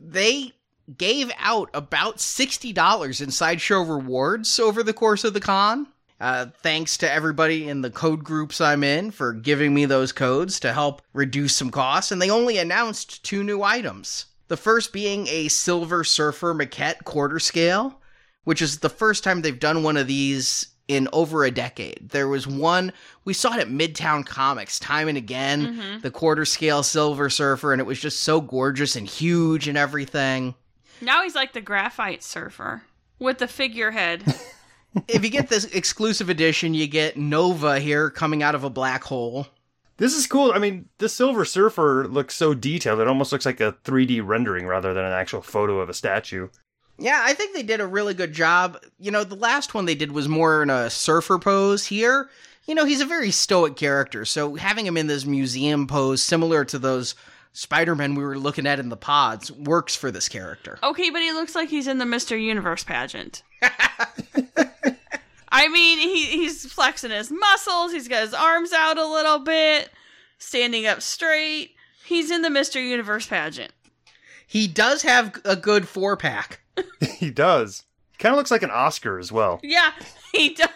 They gave out about $60 in Sideshow rewards over the course of the con. Uh, thanks to everybody in the code groups I'm in for giving me those codes to help reduce some costs, and they only announced two new items. The first being a Silver Surfer maquette quarter scale, which is the first time they've done one of these in over a decade. There was one, we saw it at Midtown Comics time and again, the quarter scale Silver Surfer, and it was just so gorgeous and huge and everything. now he's like the graphite surfer with the figurehead. if you get this exclusive edition, you get Nova here coming out of a black hole. This is cool. I mean, the Silver Surfer looks so detailed. It almost looks like a 3D rendering rather than an actual photo of a statue. Yeah, I think they did a really good job. You know, the last one they did was more in a surfer pose. Here, you know, he's a very stoic character, so having him in this museum pose, similar to those Spider Men we were looking at in the pods, works for this character. Okay, but he looks like he's in the Mr. Universe pageant. I mean, he he's flexing his muscles, he's got his arms out a little bit, standing up straight. He's in the Mr. Universe pageant. He does have a good four pack. he does. Kind of looks like an Oscar as well. Yeah, he does.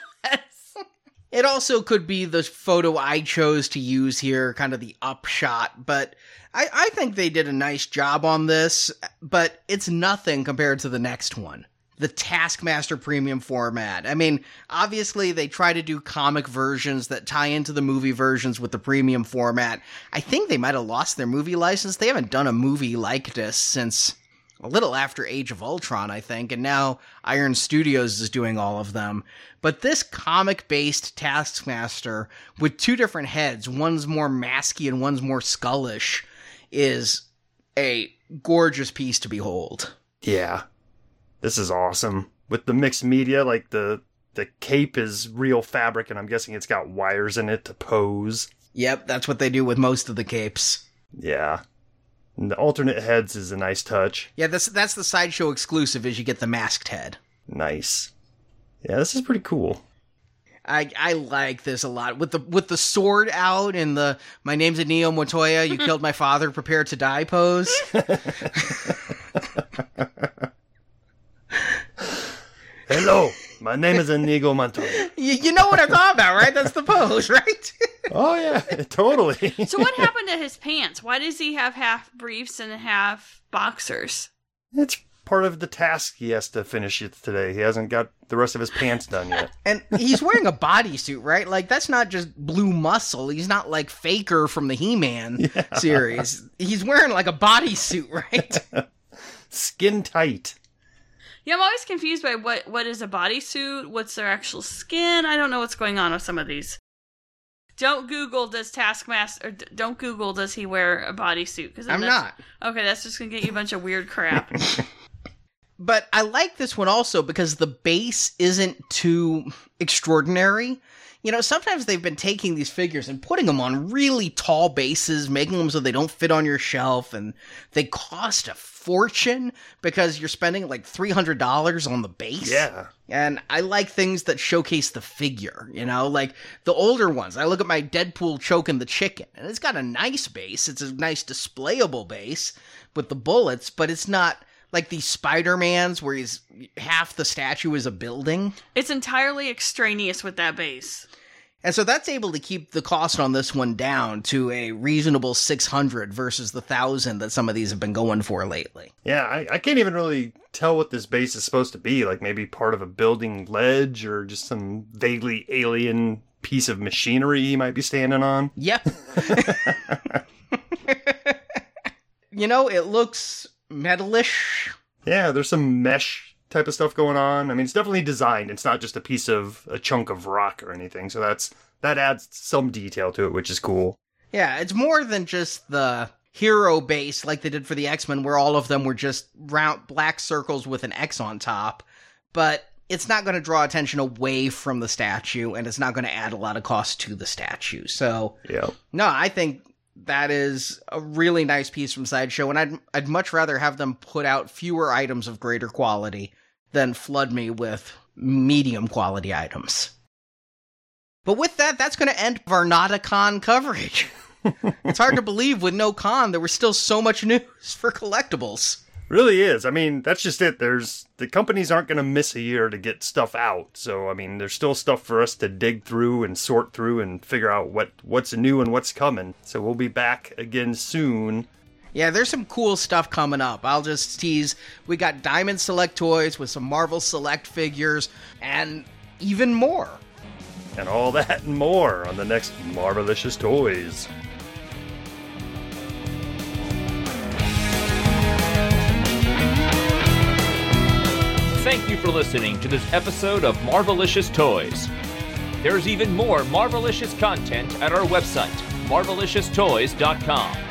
It also could be the photo I chose to use here, kind of the upshot, but I, I think they did a nice job on this, but it's nothing compared to the next one. The Taskmaster Premium format. I mean, obviously they try to do comic versions that tie into the movie versions with the premium format. I think they might have lost their movie license. They haven't done a movie like this since a little after Age of Ultron, I think, and now Iron Studios is doing all of them. But this comic based Taskmaster with two different heads, one's more masky and one's more skullish, is a gorgeous piece to behold. Yeah. This is awesome. With the mixed media, like the the cape is real fabric and I'm guessing it's got wires in it to pose. Yep, that's what they do with most of the capes. Yeah. And the alternate heads is a nice touch. Yeah, that's that's the sideshow exclusive is you get the masked head. Nice. Yeah, this is pretty cool. I I like this a lot with the with the sword out and the my name's Neo Montoya. You killed my father. Prepare to die pose. Hello, my name is Inigo Montoya. you, you know what I'm talking about, right? That's the pose, right? Oh yeah, totally. So what happened to his pants? Why does he have half briefs and half boxers? it's part of the task he has to finish it today. He hasn't got the rest of his pants done yet. and he's wearing a bodysuit, right? Like that's not just blue muscle. He's not like Faker from the He-Man series. He's wearing like a bodysuit, right? Skin tight. Yeah, I'm always confused by what what is a bodysuit, what's their actual skin. I don't know what's going on with some of these. Don't Google does Taskmaster. Or d- don't Google does he wear a bodysuit? Because I'm not. Okay, that's just gonna get you a bunch of weird crap. But I like this one also because the base isn't too extraordinary. You know, sometimes they've been taking these figures and putting them on really tall bases, making them so they don't fit on your shelf, and they cost a fortune because you're spending like $300 on the base. Yeah. And I like things that showcase the figure, you know, like the older ones. I look at my Deadpool choking the chicken, and it's got a nice base. It's a nice displayable base with the bullets, but it's not like these Spider-Mans where he's half the statue is a building. it's entirely extraneous with that base. And so that's able to keep the cost on this one down to a reasonable 600 versus the 1000 that some of these have been going for lately. Yeah, I, I can't even really tell what this base is supposed to be. Like maybe part of a building ledge or just some vaguely alien piece of machinery he might be standing on. Yep. you know, it looks metalish. Yeah, there's some mesh type of stuff going on. I mean, it's definitely designed. It's not just a piece of a chunk of rock or anything. So that's that adds some detail to it, which is cool. Yeah, it's more than just the hero base like they did for the X Men, where all of them were just round black circles with an X on top. But it's not going to draw attention away from the statue, and it's not going to add a lot of cost to the statue. So, Yeah. no, I think that is a really nice piece from Sideshow, and I'd I'd much rather have them put out fewer items of greater quality than flood me with medium quality items. But with that, that's going to end our not a con coverage. it's hard to believe with no con there was still so much news for collectibles. Really is. I mean, that's just it. There's the companies aren't going to miss a year to get stuff out. So, I mean, there's still stuff for us to dig through and sort through and figure out what what's new and what's coming. So, we'll be back again soon. Yeah, there's some cool stuff coming up. I'll just tease. We got Diamond Select toys with some Marvel Select figures and even more. And all that and more on the next Marvelicious Toys. Thank you for listening to this episode of Marvelicious Toys. There's even more Marvelicious content at our website, marvelicioustoys.com.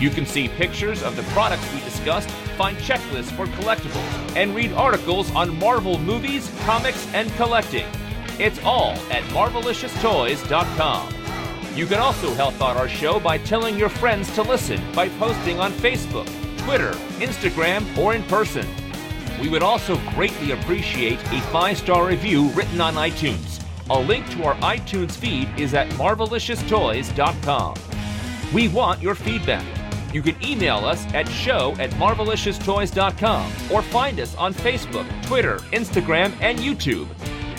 You can see pictures of the products we discussed, find checklists for collectibles, and read articles on Marvel movies, comics, and collecting. It's all at marvelicioustoys.com. You can also help out our show by telling your friends to listen by posting on Facebook, Twitter, Instagram, or in person. We would also greatly appreciate a five star review written on iTunes. A link to our iTunes feed is at marvelicioustoys.com. We want your feedback. You can email us at show at marvelicioustoys.com or find us on Facebook, Twitter, Instagram, and YouTube.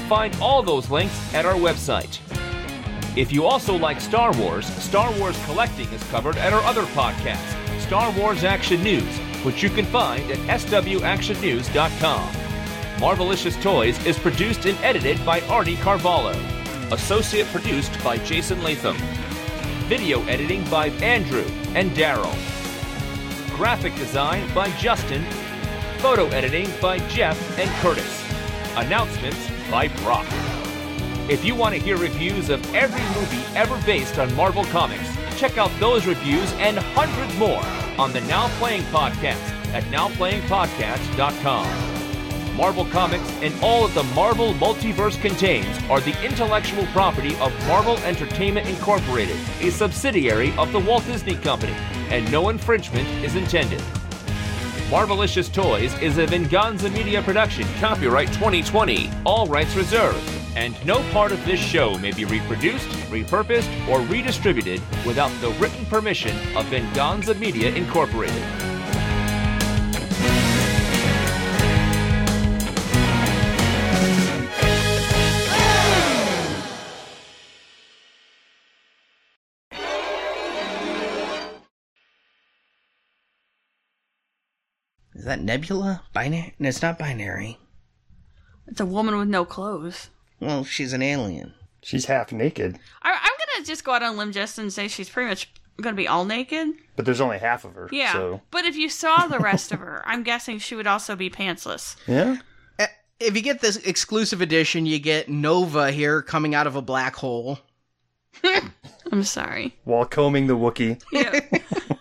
Find all those links at our website. If you also like Star Wars, Star Wars Collecting is covered at our other podcast, Star Wars Action News, which you can find at swactionnews.com. Marvelicious Toys is produced and edited by Arnie Carvalho. Associate produced by Jason Latham. Video editing by Andrew and Daryl. Graphic design by Justin. Photo editing by Jeff and Curtis. Announcements by Brock. If you want to hear reviews of every movie ever based on Marvel Comics, check out those reviews and hundreds more on the Now Playing Podcast at nowplayingpodcast.com. Marvel Comics and all that the Marvel multiverse contains are the intellectual property of Marvel Entertainment Incorporated, a subsidiary of the Walt Disney Company, and no infringement is intended. Marvelicious Toys is a Venganza Media production, copyright 2020, all rights reserved, and no part of this show may be reproduced, repurposed, or redistributed without the written permission of Venganza Media Incorporated. That Nebula? Binary? No, it's not binary. It's a woman with no clothes. Well, she's an alien. She's half naked, I, I'm gonna just go out on a limb just and say she's pretty much gonna be all naked. but there's only half of her. Yeah, So, but if you saw the rest of her, I'm guessing she would also be pantsless. yeah. Eh, If you get this exclusive edition, you get Nova here coming out of a black hole. I'm sorry. While combing the Wookiee. Yeah.